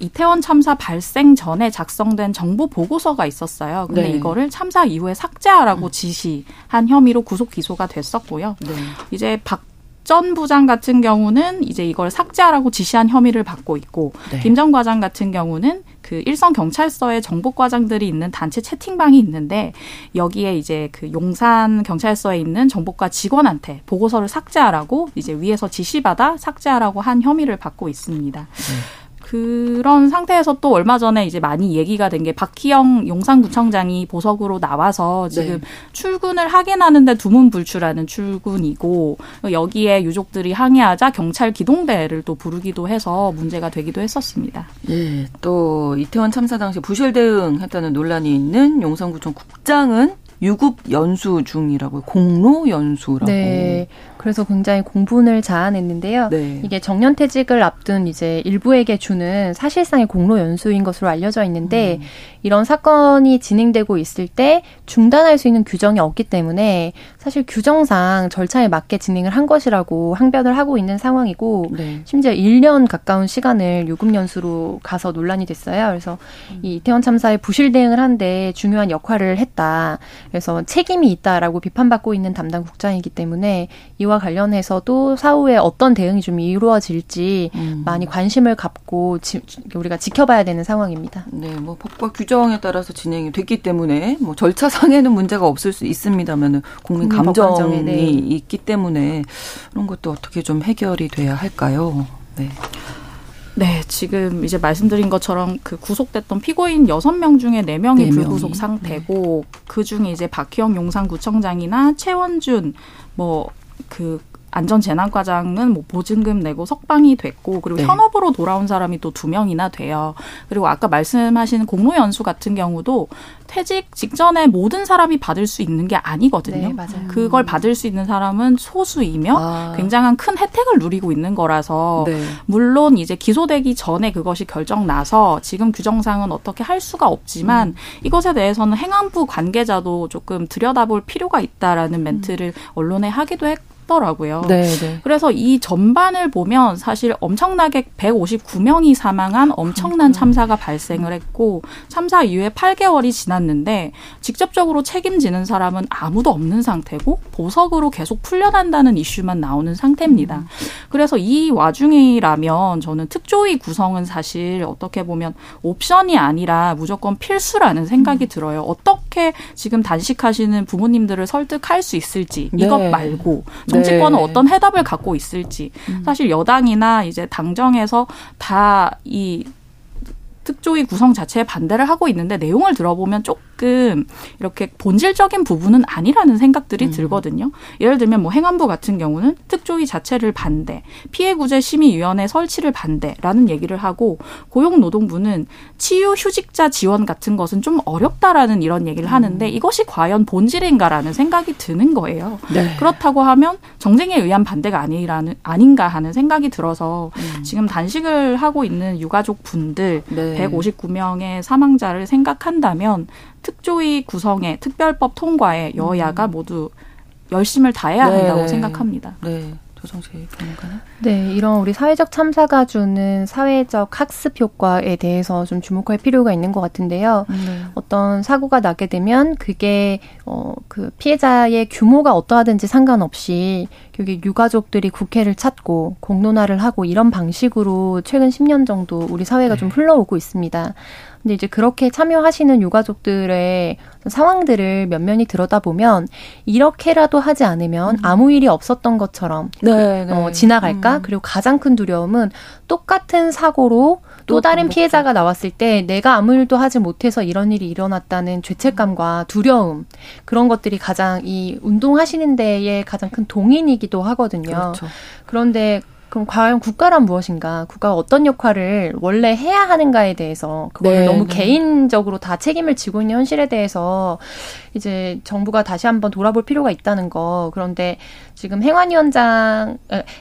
이태원 참사 발생 전에 작성된 정보 보고서가 있었어요. 근데 네. 이거를 참사 이후에 삭제하라고 음. 지시한 혐의로 구속 기소가 됐었고요. 네. 이제 박 전 부장 같은 경우는 이제 이걸 삭제하라고 지시한 혐의를 받고 있고 네. 김전 과장 같은 경우는 그 일선 경찰서에 정복 과장들이 있는 단체 채팅방이 있는데 여기에 이제 그 용산 경찰서에 있는 정복과 직원한테 보고서를 삭제하라고 이제 위에서 지시받아 삭제하라고 한 혐의를 받고 있습니다. 네. 그런 상태에서 또 얼마 전에 이제 많이 얘기가 된 게 박희영 용산구청장이 보석으로 나와서 지금 네. 출근을 하긴 하는데 두문불출하는 출근이고 여기에 유족들이 항의하자 경찰 기동대를 또 부르기도 해서 문제가 되기도 했었습니다. 예, 또 이태원 참사 당시 부실 대응했다는 논란이 있는 용산구청 국장은 유급 연수 중이라고 공로 연수라고. 네. 그래서 굉장히 공분을 자아냈는데요. 네. 이게 정년퇴직을 앞둔 이제 일부에게 주는 사실상의 공로 연수인 것으로 알려져 있는데 음. 이런 사건이 진행되고 있을 때 중단할 수 있는 규정이 없기 때문에 사실 규정상 절차에 맞게 진행을 한 것이라고 항변을 하고 있는 상황이고 네. 심지어 1년 가까운 시간을 유급 연수로 가서 논란이 됐어요. 그래서 음. 이 이태원 참사에 부실 대응을 한데 중요한 역할을 했다. 그래서 책임이 있다라고 비판받고 있는 담당 국장이기 때문에 이와 관련해서도 사후에 어떤 대응이 좀 이루어질지 음. 많이 관심을 갖고 지, 우리가 지켜봐야 되는 상황입니다. 네, 뭐 법과 규정에 따라서 진행이 됐기 때문에 뭐 절차상에는 문제가 없을 수 있습니다만은 국민 감정이 네. 있기 때문에 그런 것도 어떻게 좀 해결이 돼야 할까요? 네. 네, 지금 이제 말씀드린 것처럼 그 구속됐던 피고인 여섯 명 중에 네명이 4명이. 불구속 상태고 네. 그 중에 이제 박희영 용산구청장이나 최원준 뭐그 안전재난과장은 뭐 보증금 내고 석방이 됐고 그리고 네. 현업으로 돌아온 사람이 또 두 명이나 돼요. 그리고 아까 말씀하신 공로 연수 같은 경우도 퇴직 직전에 모든 사람이 받을 수 있는 게 아니거든요. 네, 맞아요. 그걸 받을 수 있는 사람은 소수이며 아. 굉장한 큰 혜택을 누리고 있는 거라서 네. 물론 이제 기소되기 전에 그것이 결정 나서 지금 규정상은 어떻게 할 수가 없지만 음. 이것에 대해서는 행안부 관계자도 조금 들여다볼 필요가 있다라는 멘트를 음. 언론에 하기도 했고 하더라고요. 네, 네. 그래서 이 전반을 보면 사실 엄청나게 159명이 사망한 엄청난 참사가 발생을 했고 참사 이후에 8개월이 지났는데 직접적으로 책임지는 사람은 아무도 없는 상태고 보석으로 계속 풀려난다는 이슈만 나오는 상태입니다. 음. 그래서 이 와중이라면 저는 특조위 구성은 사실 어떻게 보면 옵션이 아니라 무조건 필수라는 생각이 음. 들어요. 어떻게 지금 단식하시는 부모님들을 설득할 수 있을지 이것 네. 말고 정치권은 네. 어떤 해답을 갖고 있을지 음. 사실 여당이나 이제 당정에서 다이 특조위 구성 자체에 반대를 하고 있는데 내용을 들어보면 조금 이렇게 본질적인 부분은 아니라는 생각들이 음. 들거든요. 예를 들면 뭐 행안부 같은 경우는 특조위 자체를 반대, 피해구제 심의위원회 설치를 반대라는 얘기를 하고 고용노동부는 치유 휴직자 지원 같은 것은 좀 어렵다라는 이런 얘기를 음. 하는데 이것이 과연 본질인가라는 생각이 드는 거예요. 네. 그렇다고 하면 정쟁에 의한 반대가 아니라는 아닌가 하는 생각이 들어서 음. 지금 단식을 하고 있는 유가족 분들 네. 159명의 사망자를 생각한다면 특조위 구성에 특별법 통과에 여야가 음. 모두 열심을 다해야 네, 한다고 네. 생각합니다. 네. 조정재 평론가는? 네, 이런 우리 사회적 참사가 주는 사회적 학습 효과에 대해서 좀 주목할 필요가 있는 것 같은데요. 네. 어떤 사고가 나게 되면 그게 어 그 피해자의 규모가 어떠하든지 상관없이 여기 유가족들이 국회를 찾고 공론화를 하고 이런 방식으로 최근 10년 정도 우리 사회가 네. 좀 흘러오고 있습니다. 근데 이제 그렇게 참여하시는 유가족들의 상황들을 면면히 들여다보면 이렇게라도 하지 않으면 음. 아무 일이 없었던 것처럼 네, 네. 어, 지나갈까? 음. 그리고 가장 큰 두려움은 똑같은 사고로 또, 또 다른 반복해. 피해자가 나왔을 때 내가 아무 일도 하지 못해서 이런 일이 일어났다는 죄책감과 두려움 그런 것들이 가장 이 운동하시는 데에 가장 큰 동인이기도 하거든요. 그렇죠. 그런데 그럼 과연 국가란 무엇인가? 국가가 어떤 역할을 원래 해야 하는가에 대해서 그걸 네, 너무 네. 개인적으로 다 책임을 지고 있는 현실에 대해서 이제 정부가 다시 한번 돌아볼 필요가 있다는 거. 그런데 지금 행안위원장,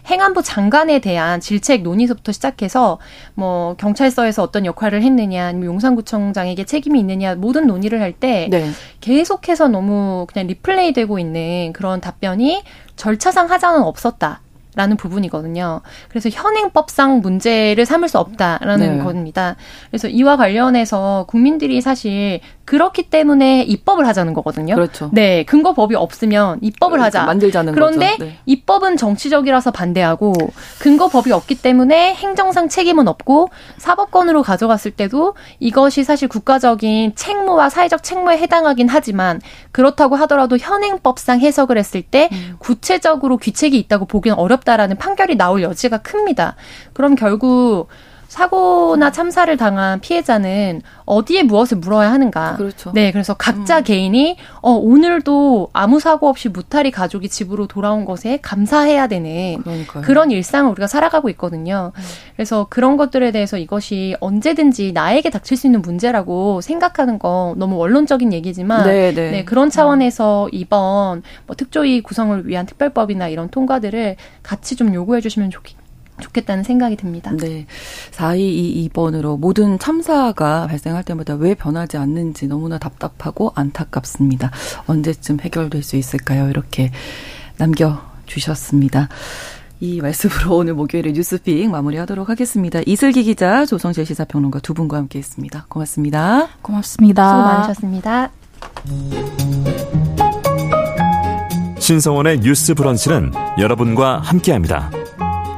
행안부 장관에 대한 질책 논의서부터 시작해서 뭐 경찰서에서 어떤 역할을 했느냐, 아니면 용산구청장에게 책임이 있느냐 모든 논의를 할때 네. 계속해서 너무 그냥 리플레이 되고 있는 그런 답변이 절차상 하자는 없었다. 라는 부분이거든요. 그래서 현행법상 문제를 삼을 수 없다라는 네. 겁니다. 그래서 이와 관련해서 국민들이 사실 그렇기 때문에 입법을 하자는 거거든요. 그렇죠. 네, 근거 법이 없으면 입법을 그러니까 하자. 만들자는 그런데 네. 입법은 정치적이라서 반대하고 근거 법이 없기 때문에 행정상 책임은 없고 사법권으로 가져갔을 때도 이것이 사실 국가적인 책무와 사회적 책무에 해당하긴 하지만 그렇다고 하더라도 현행법상 해석을 했을 때 음. 구체적으로 귀책이 있다고 보기는 어렵다라는 판결이 나올 여지가 큽니다. 그럼 결국 사고나 참사를 당한 피해자는 어디에 무엇을 물어야 하는가. 그렇죠. 네, 그래서 각자 음. 개인이 어 오늘도 아무 사고 없이 무탈이 가족이 집으로 돌아온 것에 감사해야 되는 그러니까요. 그런 일상을 우리가 살아가고 있거든요. 음. 그래서 그런 것들에 대해서 이것이 언제든지 나에게 닥칠 수 있는 문제라고 생각하는 건 너무 원론적인 얘기지만 네, 네. 네 그런 차원에서 이번 뭐 특조위 구성을 위한 특별법이나 이런 통과들을 같이 좀 요구해 주시면 좋겠 좋겠다는 생각이 듭니다. 네. 4222번으로 모든 참사가 발생할 때마다 왜 변하지 않는지 너무나 답답하고 안타깝습니다. 언제쯤 해결될 수 있을까요? 이렇게 남겨주셨습니다. 이 말씀으로 오늘 목요일에 뉴스픽 마무리하도록 하겠습니다. 이슬기 기자, 조성재 시사평론가 두 분과 함께했습니다. 고맙습니다. 고맙습니다. 수고 많으셨습니다. 신성원의 뉴스 브런치는 여러분과 함께합니다.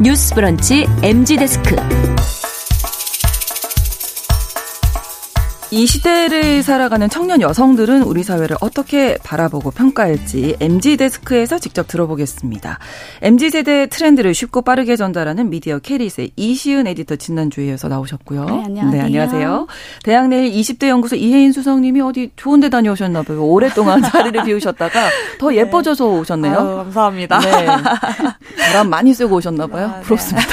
뉴스 브런치 MZ 데스크. 이 시대를 살아가는 청년 여성들은 우리 사회를 어떻게 바라보고 평가할지 MZ 데스크에서 직접 들어보겠습니다. MZ 세대 트렌드를 쉽고 빠르게 전달하는 미디어 캐릿의 이시은 에디터 지난주에 서 나오셨고요. 네, 안녕하세요. 네, 안녕하세요. 대학 내일 20대 연구소 이혜인 수석님이 어디 좋은 데 다녀오셨나 봐요. 오랫동안 자리를 비우셨다가 더 네. 예뻐져서 오셨네요. 아유, 감사합니다. 네. 바람 많이 쐬고 오셨나 봐요. 아, 네. 부럽습니다.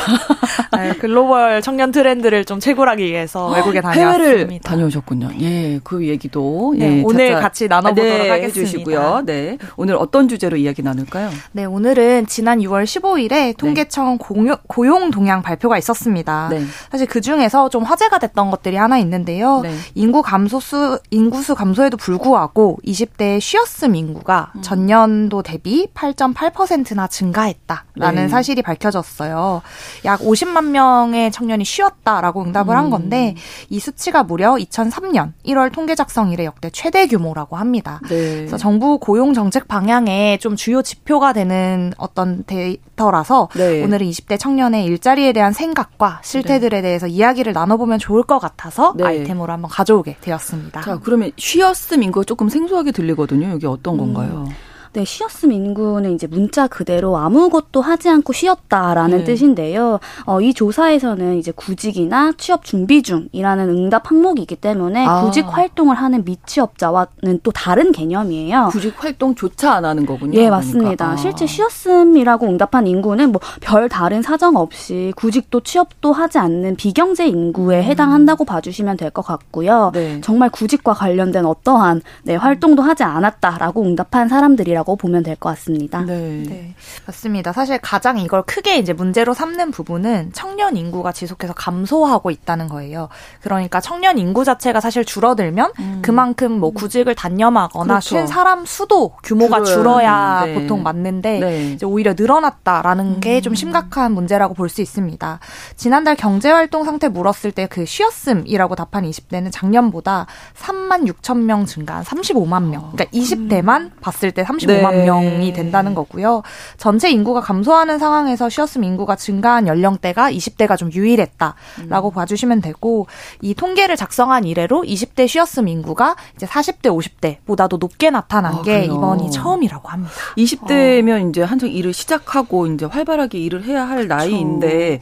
네. 글로벌 청년 트렌드를 좀 채굴하기 위해서 외국에 다녀왔습니다. 해외를 다녀오셨고 그렇군요. 예, 그 얘기도 네, 예, 오늘 같이 나눠보도록 네, 하겠습니다. 해주시고요. 네, 오늘 어떤 주제로 이야기 나눌까요? 네, 오늘은 지난 6월 15일에 통계청 네. 고용 동향 발표가 있었습니다. 네. 사실 그 중에서 좀 화제가 됐던 것들이 하나 있는데요. 네. 인구 감소수 인구수 감소에도 불구하고 20대 쉬었음 인구가 음. 전년도 대비 8.8%나 증가했다라는 네. 사실이 밝혀졌어요. 약 50만 명의 청년이 쉬었다라고 응답을 음. 한 건데 이 수치가 무려 2003 2013년 1월 통계 작성 이래 역대 최대 규모라고 합니다. 네. 그래서 정부 고용 정책 방향의 좀 주요 지표가 되는 어떤 데이터라서 네. 오늘은 20대 청년의 일자리에 대한 생각과 실태들에 네. 대해서 이야기를 나눠보면 좋을 것 같아서 네. 아이템으로 한번 가져오게 되었습니다. 자, 그러면 쉬었음 인 거 조금 생소하게 들리거든요. 여기 어떤 건가요? 음. 네, 쉬었음 인구는 이제 문자 그대로 아무것도 하지 않고 쉬었다라는 네. 뜻인데요. 어, 이 조사에서는 이제 구직이나 취업 준비 중이라는 응답 항목이 있기 때문에 아. 구직 활동을 하는 미취업자와는 또 다른 개념이에요. 구직 활동조차 안 하는 거군요. 예, 맞습니다. 아. 실제 쉬었음이라고 응답한 인구는 뭐 별 다른 사정 없이 구직도 취업도 하지 않는 비경제 인구에 음. 해당한다고 봐주시면 될 것 같고요. 네. 정말 구직과 관련된 어떠한 네, 활동도 하지 않았다라고 응답한 사람들이라 이라고 보면 될 것 같습니다. 네. 네. 맞습니다. 사실 가장 이걸 크게 이제 문제로 삼는 부분은 청년 인구가 지속해서 감소하고 있다는 거예요. 그러니까 청년 인구 자체가 사실 줄어들면 음. 그만큼 뭐 구직을 단념하거나 그렇죠. 쉰 사람 수도 규모가 줄어야 네. 보통 맞는데 네. 이제 오히려 늘어났다라는 음. 게좀 심각한 문제라고 볼 수 있습니다. 지난달 경제활동 상태 물었을 때 그 쉬었음이라고 답한 20대는 작년보다 3만 6천 명 증가한 35만 명. 그러니까 20대만 음. 봤을 때 35. 35만 네. 명이 된다는 거고요. 전체 인구가 감소하는 상황에서 쉬었음 인구가 증가한 연령대가 20대가 좀 유일했다라고 음. 봐주시면 되고 이 통계를 작성한 이래로 20대 쉬었음 인구가 이제 40대, 50대보다도 높게 나타난 아, 게 그래요. 이번이 처음이라고 합니다. 20대면 어. 이제 한창 일을 시작하고 이제 활발하게 일을 해야 할 그렇죠. 나이인데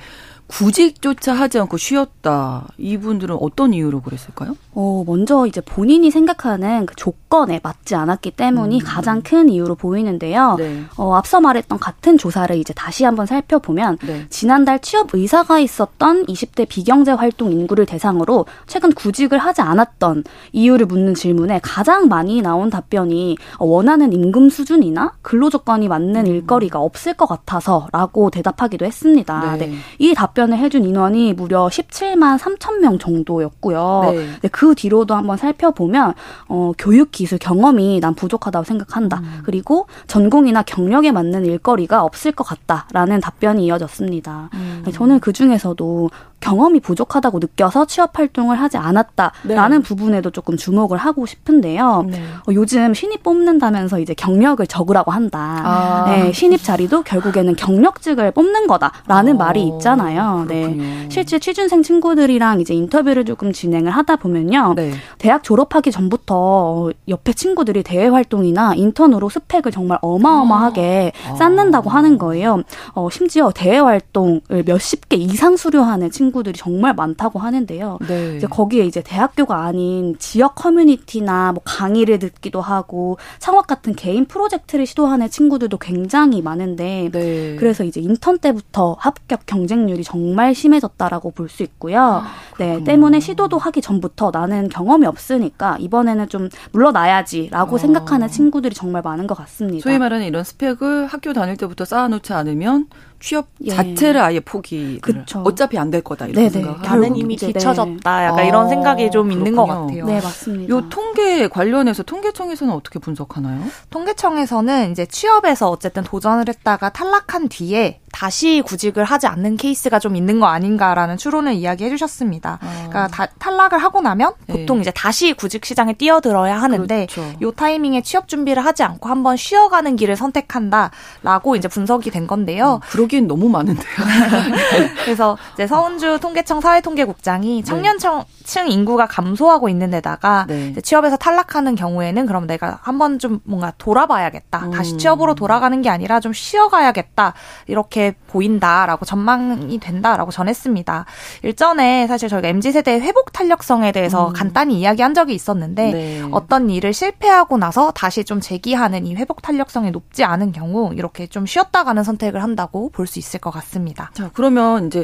구직조차 하지 않고 쉬었다. 이분들은 어떤 이유로 그랬을까요? 어, 먼저 이제 본인이 생각하는 그 조건에 맞지 않았기 때문이 음. 가장 큰 이유로 보이는데요. 네. 어, 앞서 말했던 같은 조사를 이제 다시 한번 살펴보면 네. 지난달 취업 의사가 있었던 20대 비경제 활동 인구를 대상으로 최근 구직을 하지 않았던 이유를 묻는 질문에 가장 많이 나온 답변이 원하는 임금 수준이나 근로 조건이 맞는 음. 일거리가 없을 것 같아서라고 대답하기도 했습니다. 네. 네. 이 답변 답변을 해준 인원이 무려 17만 3천 명 정도였고요. 네. 네, 그 뒤로도 한번 살펴보면 어, 교육 기술 경험이 난 부족하다고 생각한다. 음. 그리고 전공이나 경력에 맞는 일거리가 없을 것 같다라는 답변이 이어졌습니다. 음. 저는 그 중에서도 경험이 부족하다고 느껴서 취업 활동을 하지 않았다라는 네. 부분에도 조금 주목을 하고 싶은데요. 네. 어, 요즘 신입 뽑는다면서 이제 경력을 적으라고 한다. 아. 네, 신입 자리도 결국에는 경력직을 뽑는 거다라는 어. 말이 있잖아요. 네. 실제 취준생 친구들이랑 이제 인터뷰를 조금 진행을 하다 보면요. 네. 대학 졸업하기 전부터 옆에 친구들이 대외 활동이나 인턴으로 스펙을 정말 어마어마하게 아. 쌓는다고 하는 거예요. 어, 심지어 대외 활동을 몇십 개 이상 수료하는 친구 친구들이 정말 많다고 하는데요. 네. 이제 거기에 이제 대학교가 아닌 지역 커뮤니티나 뭐 강의를 듣기도 하고 창업 같은 개인 프로젝트를 시도하는 친구들도 굉장히 많은데 네. 그래서 이제 인턴 때부터 합격 경쟁률이 정말 심해졌다라고 볼 수 있고요. 아, 네, 때문에 시도도 하기 전부터 나는 경험이 없으니까 이번에는 좀 물러나야지라고 어. 생각하는 친구들이 정말 많은 것 같습니다. 소위 말하는 이런 스펙을 학교 다닐 때부터 쌓아놓지 않으면 취업 예. 자체를 아예 포기. 그쵸. 어차피 안 될 거다 이런 생각. 나는 이미 뒤쳐졌다. 약간 아, 이런 생각이 좀 있는 것 같아요. 네 맞습니다. 요 통계 관련해서 통계청에서는 어떻게 분석하나요? 통계청에서는 이제 취업에서 어쨌든 도전을 했다가 탈락한 뒤에 다시 구직을 하지 않는 케이스가 좀 있는 거 아닌가라는 추론을 이야기해 주셨습니다. 아. 그러니까 다, 탈락을 하고 나면 네. 보통 네. 이제 다시 구직 시장에 뛰어들어야 하는데 그렇죠. 요 타이밍에 취업 준비를 하지 않고 한번 쉬어가는 길을 선택한다라고 이제 분석이 된 건데요. 음, 그러기엔 너무 많은데요. 그래서 이제 서운주 통계청 사회통계국장이 네. 청년층 인구가 감소하고 있는 데다가 네. 취업에서 탈락하는 경우에는 그럼 내가 한번 좀 뭔가 돌아봐야겠다. 음. 다시 취업으로 돌아가는 게 아니라 좀 쉬어가야겠다. 이렇게 보인다라고 전망이 된다라고 전했습니다. 일전에 사실 저희가 MZ 세대의 회복 탄력성에 대해서 음. 간단히 이야기한 적이 있었는데 네. 어떤 일을 실패하고 나서 다시 좀 재기하는 이 회복 탄력성이 높지 않은 경우 이렇게 좀 쉬었다 가는 선택을 한다고 볼 수 있을 것 같습니다. 자, 그러면 이제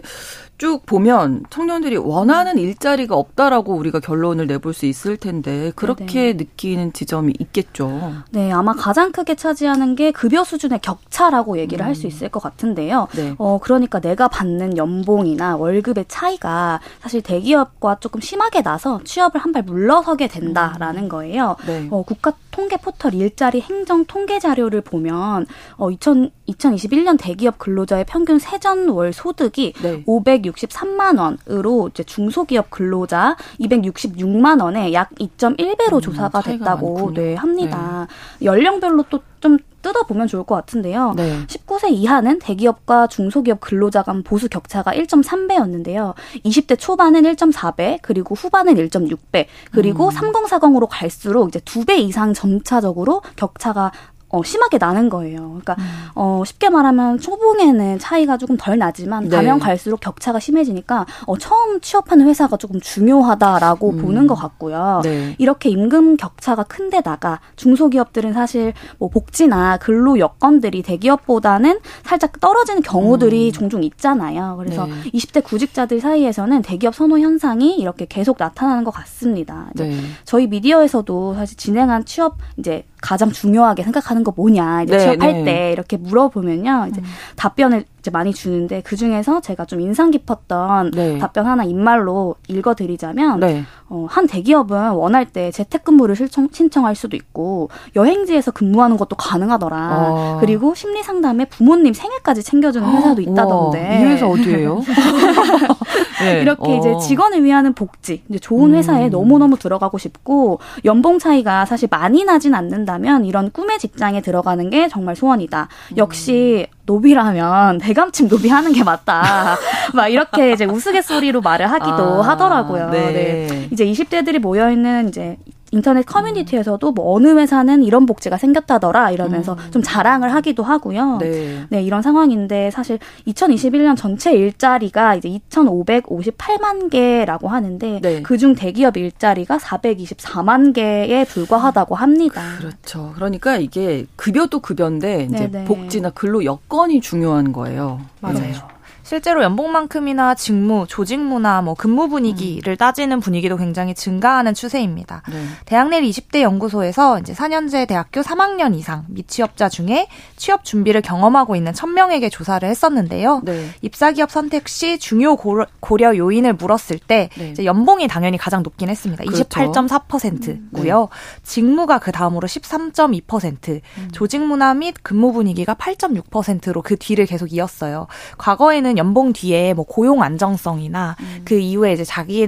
쭉 보면 청년들이 원하는 일자리가 없다라고 우리가 결론을 내볼 수 있을 텐데 그렇게 네. 느끼는 지점이 있겠죠. 네, 아마 가장 크게 차지하는 게 급여 수준의 격차라고 얘기를 음. 할수 있을 것 같은데요. 네. 어, 그러니까 내가 받는 연봉이나 월급의 차이가 사실 대기업과 조금 심하게 나서 취업을 한 발 물러서게 된다라는 음. 거예요. 네. 어, 국가 통계 포털 일자리 행정 통계 자료를 보면 어, 2000, 2021년 대기업 근로자의 평균 세전 월 소득이 네. 263만 원으로 이제 중소기업 근로자 266만 원에 약 2.1배로 음, 조사가 됐다고 네, 합니다. 네. 연령별로 또좀 뜯어보면 좋을 것 같은데요. 네. 19세 이하는 대기업과 중소기업 근로자 간 보수 격차가 1.3배였는데요. 20대 초반은 1.4배, 그리고 후반은 1.6배, 그리고 음. 3040으로 갈수록 이제 2배 이상 점차적으로 격차가 어, 심하게 나는 거예요. 그러니까 음. 어, 쉽게 말하면 초봉에는 차이가 조금 덜 나지만 네. 가면 갈수록 격차가 심해지니까 어, 처음 취업하는 회사가 조금 중요하다라고 음. 보는 것 같고요. 네. 이렇게 임금 격차가 큰데다가 중소기업들은 사실 뭐 복지나 근로 여건들이 대기업보다는 살짝 떨어지는 경우들이 음. 종종 있잖아요. 그래서 네. 20대 구직자들 사이에서는 대기업 선호 현상이 이렇게 계속 나타나는 것 같습니다. 네. 저희 미디어에서도 사실 진행한 취업 이제 가장 중요하게 생각하는 거 뭐냐 이제 네, 취업할 네. 때 이렇게 물어보면요 이제 음. 답변을 이제 많이 주는데 그 중에서 제가 좀 인상 깊었던 네. 답변 하나 입말로 읽어드리자면 네. 어, 한 대기업은 원할 때 재택근무를 신청, 신청할 수도 있고 여행지에서 근무하는 것도 가능하더라. 아. 그리고 심리 상담에 부모님 생일까지 챙겨주는 회사도 있다던데. 이 회사 어디예요? 네. 이렇게 어. 이제 직원을 위한 복지, 이제 좋은 회사에 음. 너무 너무 들어가고 싶고 연봉 차이가 사실 많이 나진 않는다면 이런 꿈의 직장에 들어가는 게 정말 소원이다. 역시 노비라면 대감침 노비 하는 게 맞다. 막 이렇게 이제 우스갯소리로 말을 하기도 아, 하더라고요. 네. 네. 이제 20대들이 모여 있는 이제 인터넷 커뮤니티에서도 뭐 어느 회사는 이런 복지가 생겼다더라 이러면서 음. 좀 자랑을 하기도 하고요. 네. 네, 이런 상황인데 사실 2021년 전체 일자리가 이제 2,558만 개라고 하는데 네. 그중 대기업 일자리가 424만 개에 불과하다고 합니다. 그렇죠. 그러니까 이게 급여도 급여인데 이제 네네. 복지나 근로 여건이 중요한 거예요. 맞아요. 네. 실제로 연봉만큼이나 직무, 조직 문화, 뭐 근무 분위기를 음. 따지는 분위기도 굉장히 증가하는 추세입니다. 네. 대학 내 20대 연구소에서 이제 4년제 대학교 3학년 이상 미취업자 중에 취업 준비를 경험하고 있는 1000명에게 조사를 했었는데요. 네. 입사 기업 선택 시 중요 고려 요인을 물었을 때 네. 이제 연봉이 당연히 가장 높긴 했습니다. 그렇죠. 28.4%고요. 음. 직무가 그 다음으로 13.2%, 음. 조직 문화 및 근무 분위기가 8.6%로 그 뒤를 계속 이었어요. 과거에는 연봉 뒤에 뭐 고용 안정성이나 음. 그 이후에 이제 자기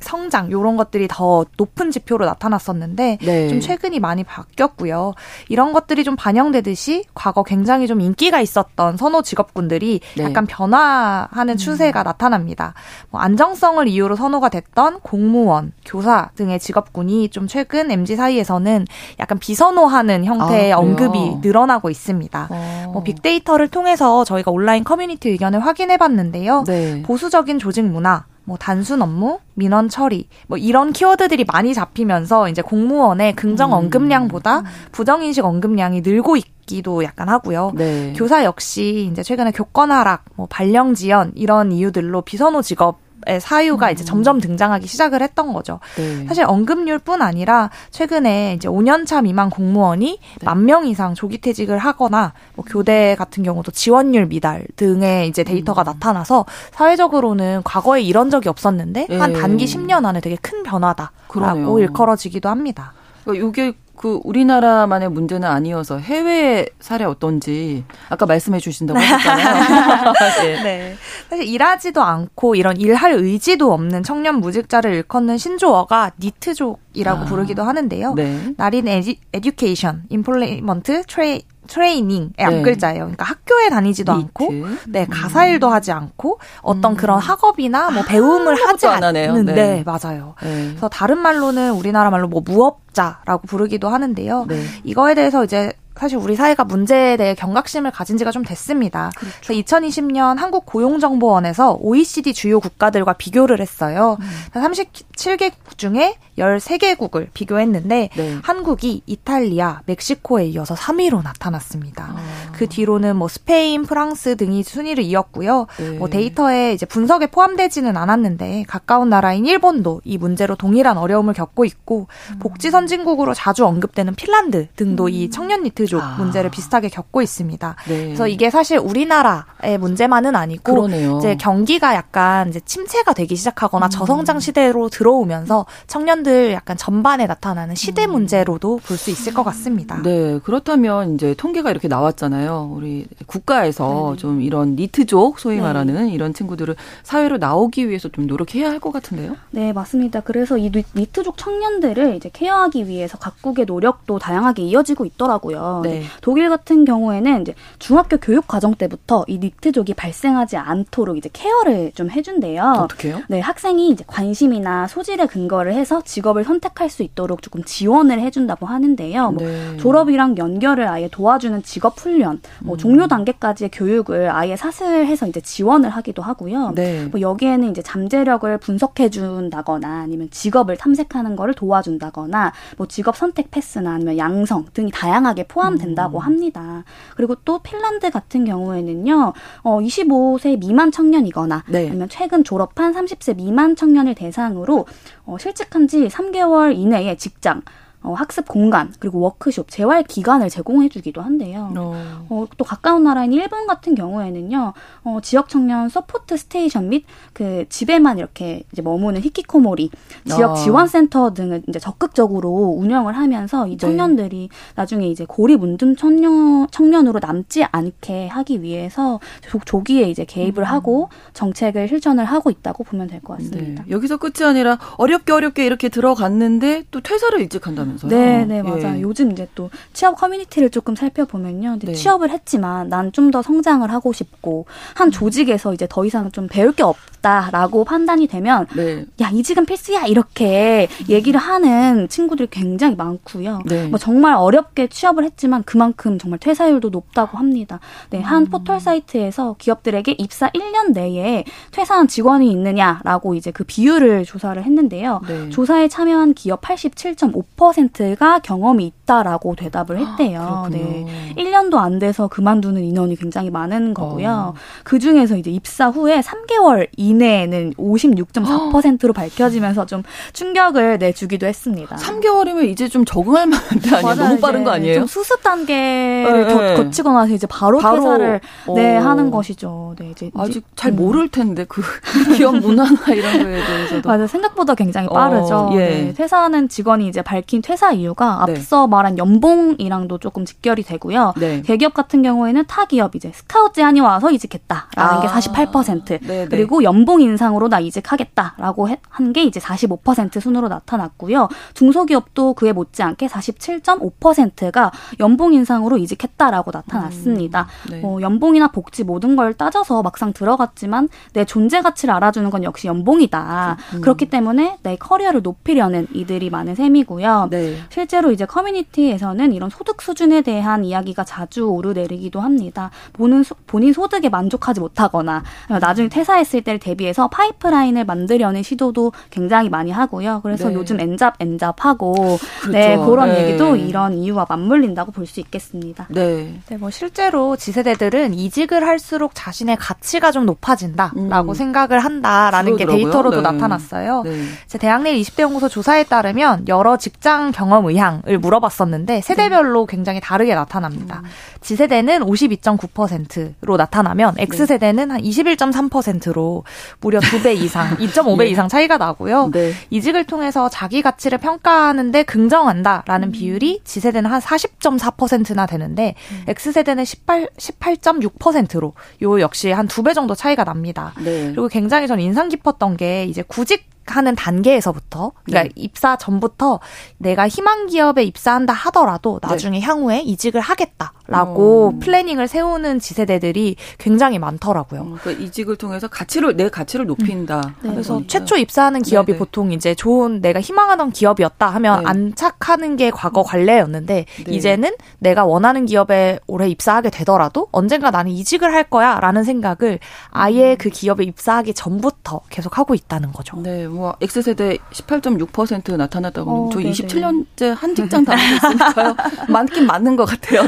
성장 요런 것들이 더 높은 지표로 나타났었는데 네. 좀 최근이 많이 바뀌었고요. 이런 것들이 좀 반영되듯이 과거 굉장히 좀 인기가 있었던 선호 직업군들이 네. 약간 변화하는 음. 추세가 음. 나타납니다. 뭐 안정성을 이유로 선호가 됐던 공무원, 교사 등의 직업군이 좀 최근 MZ 사이에서는 약간 비선호하는 형태의 아, 언급이 늘어나고 있습니다. 어. 뭐 빅데이터를 통해서 저희가 온라인 커뮤니티 의견을 확인해 봤는데요. 네. 보수적인 조직 문화 뭐 단순 업무, 민원 처리, 뭐 이런 키워드들이 많이 잡히면서 이제 공무원의 긍정 음. 언급량보다 부정 인식 언급량이 늘고 있기도 약간 하고요. 네. 교사 역시 이제 최근에 교권 하락, 뭐 발령 지연 이런 이유들로 비선호 직업 사유가 음. 이제 점점 등장하기 시작을 했던 거죠. 네. 사실 언급률뿐 아니라 최근에 이제 5년차 미만 공무원이 네. 만명 이상 조기 퇴직을 하거나 뭐 교대 같은 경우도 지원율 미달 등의 이제 데이터가 음. 나타나서 사회적으로는 과거에 이런 적이 없었는데 네. 한 단기 10년 안에 되게 큰 변화다라고 그러네요. 일컬어지기도 합니다. 그러니까 이게 그 우리나라만의 문제는 아니어서 해외 사례 어떤지 아까 말씀해 주신다고 하셨잖아요. 네. 네. 사실 일하지도 않고 이런 일할 의지도 없는 청년 무직자를 일컫는 신조어가 니트족이라고 아. 부르기도 하는데요. 네. Not in edu, education, employment, trai training의 네. 앞글자예요. 그러니까 학교에 다니지도 니트. 않고, 네 음. 가사 일도 하지 않고 어떤 음. 그런 학업이나 뭐 배움을 아, 하지 않는, 네. 네 맞아요. 네. 그래서 다른 말로는 우리나라 말로 뭐 무업자라고 부르기도 하는데요. 네. 이거에 대해서 이제 사실 우리 사회가 문제에 대해 경각심을 가진 지가 좀 됐습니다. 그렇죠. 그래서 2020년 한국 고용정보원에서 OECD 주요 국가들과 비교를 했어요. 음. 37개국 중에 13개국을 비교했는데 네. 한국이 이탈리아, 멕시코에 이어서 3위로 나타났습니다. 아. 그 뒤로는 뭐 스페인, 프랑스 등이 순위를 이었고요. 네. 뭐 데이터에 이제 분석에 포함되지는 않았는데 가까운 나라인 일본도 이 문제로 동일한 어려움을 겪고 있고 음. 복지 선 진국으로 자주 언급되는 핀란드 등도 음. 이 청년 니트족 아. 문제를 비슷하게 겪고 있습니다. 네. 그래서 이게 사실 우리나라의 문제만은 아니고 그러네요. 이제 경기가 약간 이제 침체가 되기 시작하거나 음. 저성장 시대로 들어오면서 청년 사람들 약간 전반에 나타나는 시대 음. 문제로도 볼 수 있을 것 같습니다. 네, 그렇다면 이제 통계가 이렇게 나왔잖아요. 우리 국가에서 네. 좀 이런 니트족 소위 네. 말하는 이런 친구들을 사회로 나오기 위해서 좀 노력해야 할 것 같은데요. 네, 맞습니다. 그래서 이 니트족 청년들을 이제 케어하기 위해서 각국의 노력도 다양하게 이어지고 있더라고요. 네. 독일 같은 경우에는 이제 중학교 교육 과정 때부터 이 니트족이 발생하지 않도록 이제 케어를 좀 해준대요. 어떻게요? 네, 학생이 이제 관심이나 소질에 근거를 해서 직업을 선택할 수 있도록 조금 지원을 해준다고 하는데요. 뭐 네. 졸업이랑 연결을 아예 도와주는 직업 훈련, 뭐 음. 종료 단계까지의 교육을 아예 사슬해서 이제 지원을 하기도 하고요. 네. 뭐 여기에는 이제 잠재력을 분석해 준다거나 아니면 직업을 탐색하는 거를 도와준다거나 뭐 직업 선택 패스나 아니면 양성 등이 다양하게 포함된다고 음. 합니다. 그리고 또 핀란드 같은 경우에는요, 어 25세 미만 청년이거나 네. 아니면 최근 졸업한 30세 미만 청년을 대상으로 어 실직한 지 3개월 이내에 직장 어, 학습 공간 그리고 워크숍 재활 기간을 제공해주기도 한대요. 어. 어, 또 가까운 나라인 일본 같은 경우에는요, 어, 지역 청년 support station 및 그 집에만 이렇게 이제 머무는 히키코모리 지역 어. 지원센터 등을 이제 적극적으로 운영을 하면서 이 네. 청년들이 네. 나중에 이제 고립 은둔 청년 청년으로 남지 않게 하기 위해서 조기에 이제 개입을 음. 하고 정책을 실천을 하고 있다고 보면 될 것 같습니다. 네. 여기서 끝이 아니라 어렵게 어렵게 이렇게 들어갔는데 또 퇴사를 일찍 한다면. 하신다면서요? 네, 네, 맞아요. 예. 요즘 이제 또 취업 커뮤니티를 조금 살펴보면요. 네. 취업을 했지만 난 좀 더 성장을 하고 싶고 한 음. 조직에서 이제 더 이상 좀 배울 게 없다라고 판단이 되면 네. 야, 이직은 필수야 이렇게 얘기를 하는 친구들이 굉장히 많고요. 네. 뭐 정말 어렵게 취업을 했지만 그만큼 정말 퇴사율도 높다고 합니다. 네, 한 음. 포털 사이트에서 기업들에게 입사 1년 내에 퇴사한 직원이 있느냐라고 이제 그 비율을 조사를 했는데요. 네. 조사에 참여한 기업 87.5%가 경험이 있다라고 대답을 했대요. 아, 네. 1년도 안 돼서 그만두는 인원이 굉장히 많은 거고요. 어. 그 중에서 이제 입사 후에 3개월 이내에는 56.4%로 밝혀지면서 좀 충격을 내주기도 했습니다. 3개월이면 이제 좀 적응할 만한 데 아니에요? 너무 빠른 거 아니에요? 좀 수습 단계를 네, 네. 거치고 나서 이제 바로, 바로 퇴사를 네, 어. 하는 것이죠. 네, 이제 아직 잘 음. 모를 텐데 그 기업 문화나 이런 거에 대해서도 맞아 생각보다 굉장히 빠르죠. 어, 예. 네, 퇴사하는 직원이 이제 밝힌 퇴사 이유가 네. 앞서 말한 연봉이랑도 조금 직결이 되고요. 네. 대기업 같은 경우에는 타 기업 이제 스카우트 제안이 와서 이직했다라는 아. 게 48% 그리고 연봉 인상으로 나 이직하겠다라고 한 게 이제 45% 순으로 나타났고요. 중소기업도 그에 못지않게 47.5%가 연봉 인상으로 이직했다라고 나타났습니다. 음. 네. 어, 연봉이나 복지 모든 걸 따져서 막상 들어갔지만 내 존재 가치를 알아주는 건 역시 연봉이다. 음. 그렇기 때문에 내 커리어를 높이려는 이들이 많은 셈이고요. 네. 실제로 이제 커뮤니티에서는 이런 소득 수준에 대한 이야기가 자주 오르내리기도 합니다. 본인, 본인 소득에 만족하지 못하거나 나중에 퇴사했을 때를 대비해서 파이프라인을 만들려는 시도도 굉장히 많이 하고요. 그래서 네. 요즘 N잡 N잡하고 그렇죠. 네 그런 네. 얘기도 이런 이유와 맞물린다고 볼 수 있겠습니다. 네. 네, 뭐 실제로 지세대들은 이직을 할수록 자신의 가치가 좀 높아진다라고 음. 생각을 한다라는 게 데이터로도 네. 나타났어요. 네. 제 대학내일 20대 연구소 조사에 따르면 여러 직장 경험 의향을 물어봤 었는데 세대별로 굉장히 다르게 나타납니다. 음. G세대는 52.9%로 나타나면 X세대는 한 21.3%로 무려 2배 이상, 2.5배 예. 이상 차이가 나고요. 네. 이직을 통해서 자기 가치를 평가하는데 긍정한다라는 음. 비율이 G세대는 한 40.4%나 되는데 음. X세대는 18, 18.6%로 요 역시 한 두 배 정도 차이가 납니다. 네. 그리고 굉장히 전 인상 깊었던 게 이제 구직 하는 단계에서부터 그러니까 네. 입사 전부터 내가 희망 기업에 입사한다 하더라도 네. 나중에 네. 향후에 이직을 하겠다라고 어. 플래닝을 세우는 지세대들이 굉장히 많더라고요. 어, 그러니까 이직을 통해서 가치를 내 가치를 높인다. 음. 네. 그래서 최초 입사하는 기업이 네, 네. 보통 이제 좋은 내가 희망하던 기업이었다 하면 안착하는 게 과거 관례였는데 이제는 내가 원하는 기업에 올해 입사하게 되더라도 언젠가 나는 이직을 할 거야라는 생각을 아예 음. 그 기업에 입사하기 전부터 계속 하고 있다는 거죠. 네. 뭐 X세대 18.6% 나타났다고 어, 저 27년째 한 직장 다니고 있으니까요. 많긴 맞는 것 같아요.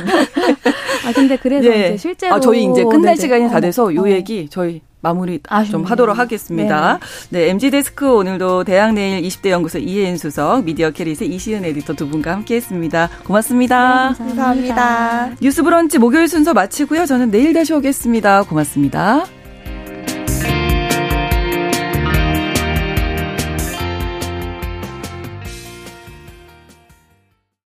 아 근데 그래서 네. 이제 실제로 아, 저희 이제 끝날 네네. 시간이 다 돼서 요 어. 얘기 저희 마무리 아쉽네요. 좀 하도록 하겠습니다. 네. 네, MZ 데스크 오늘도 대학 내일 20대 연구소 이혜인 수석, 미디어 캐릿의 이시은 에디터 두 분과 함께했습니다. 고맙습니다. 네, 감사합니다. 감사합니다. 뉴스 브런치 목요일 순서 마치고요. 저는 내일 다시 오겠습니다. 고맙습니다.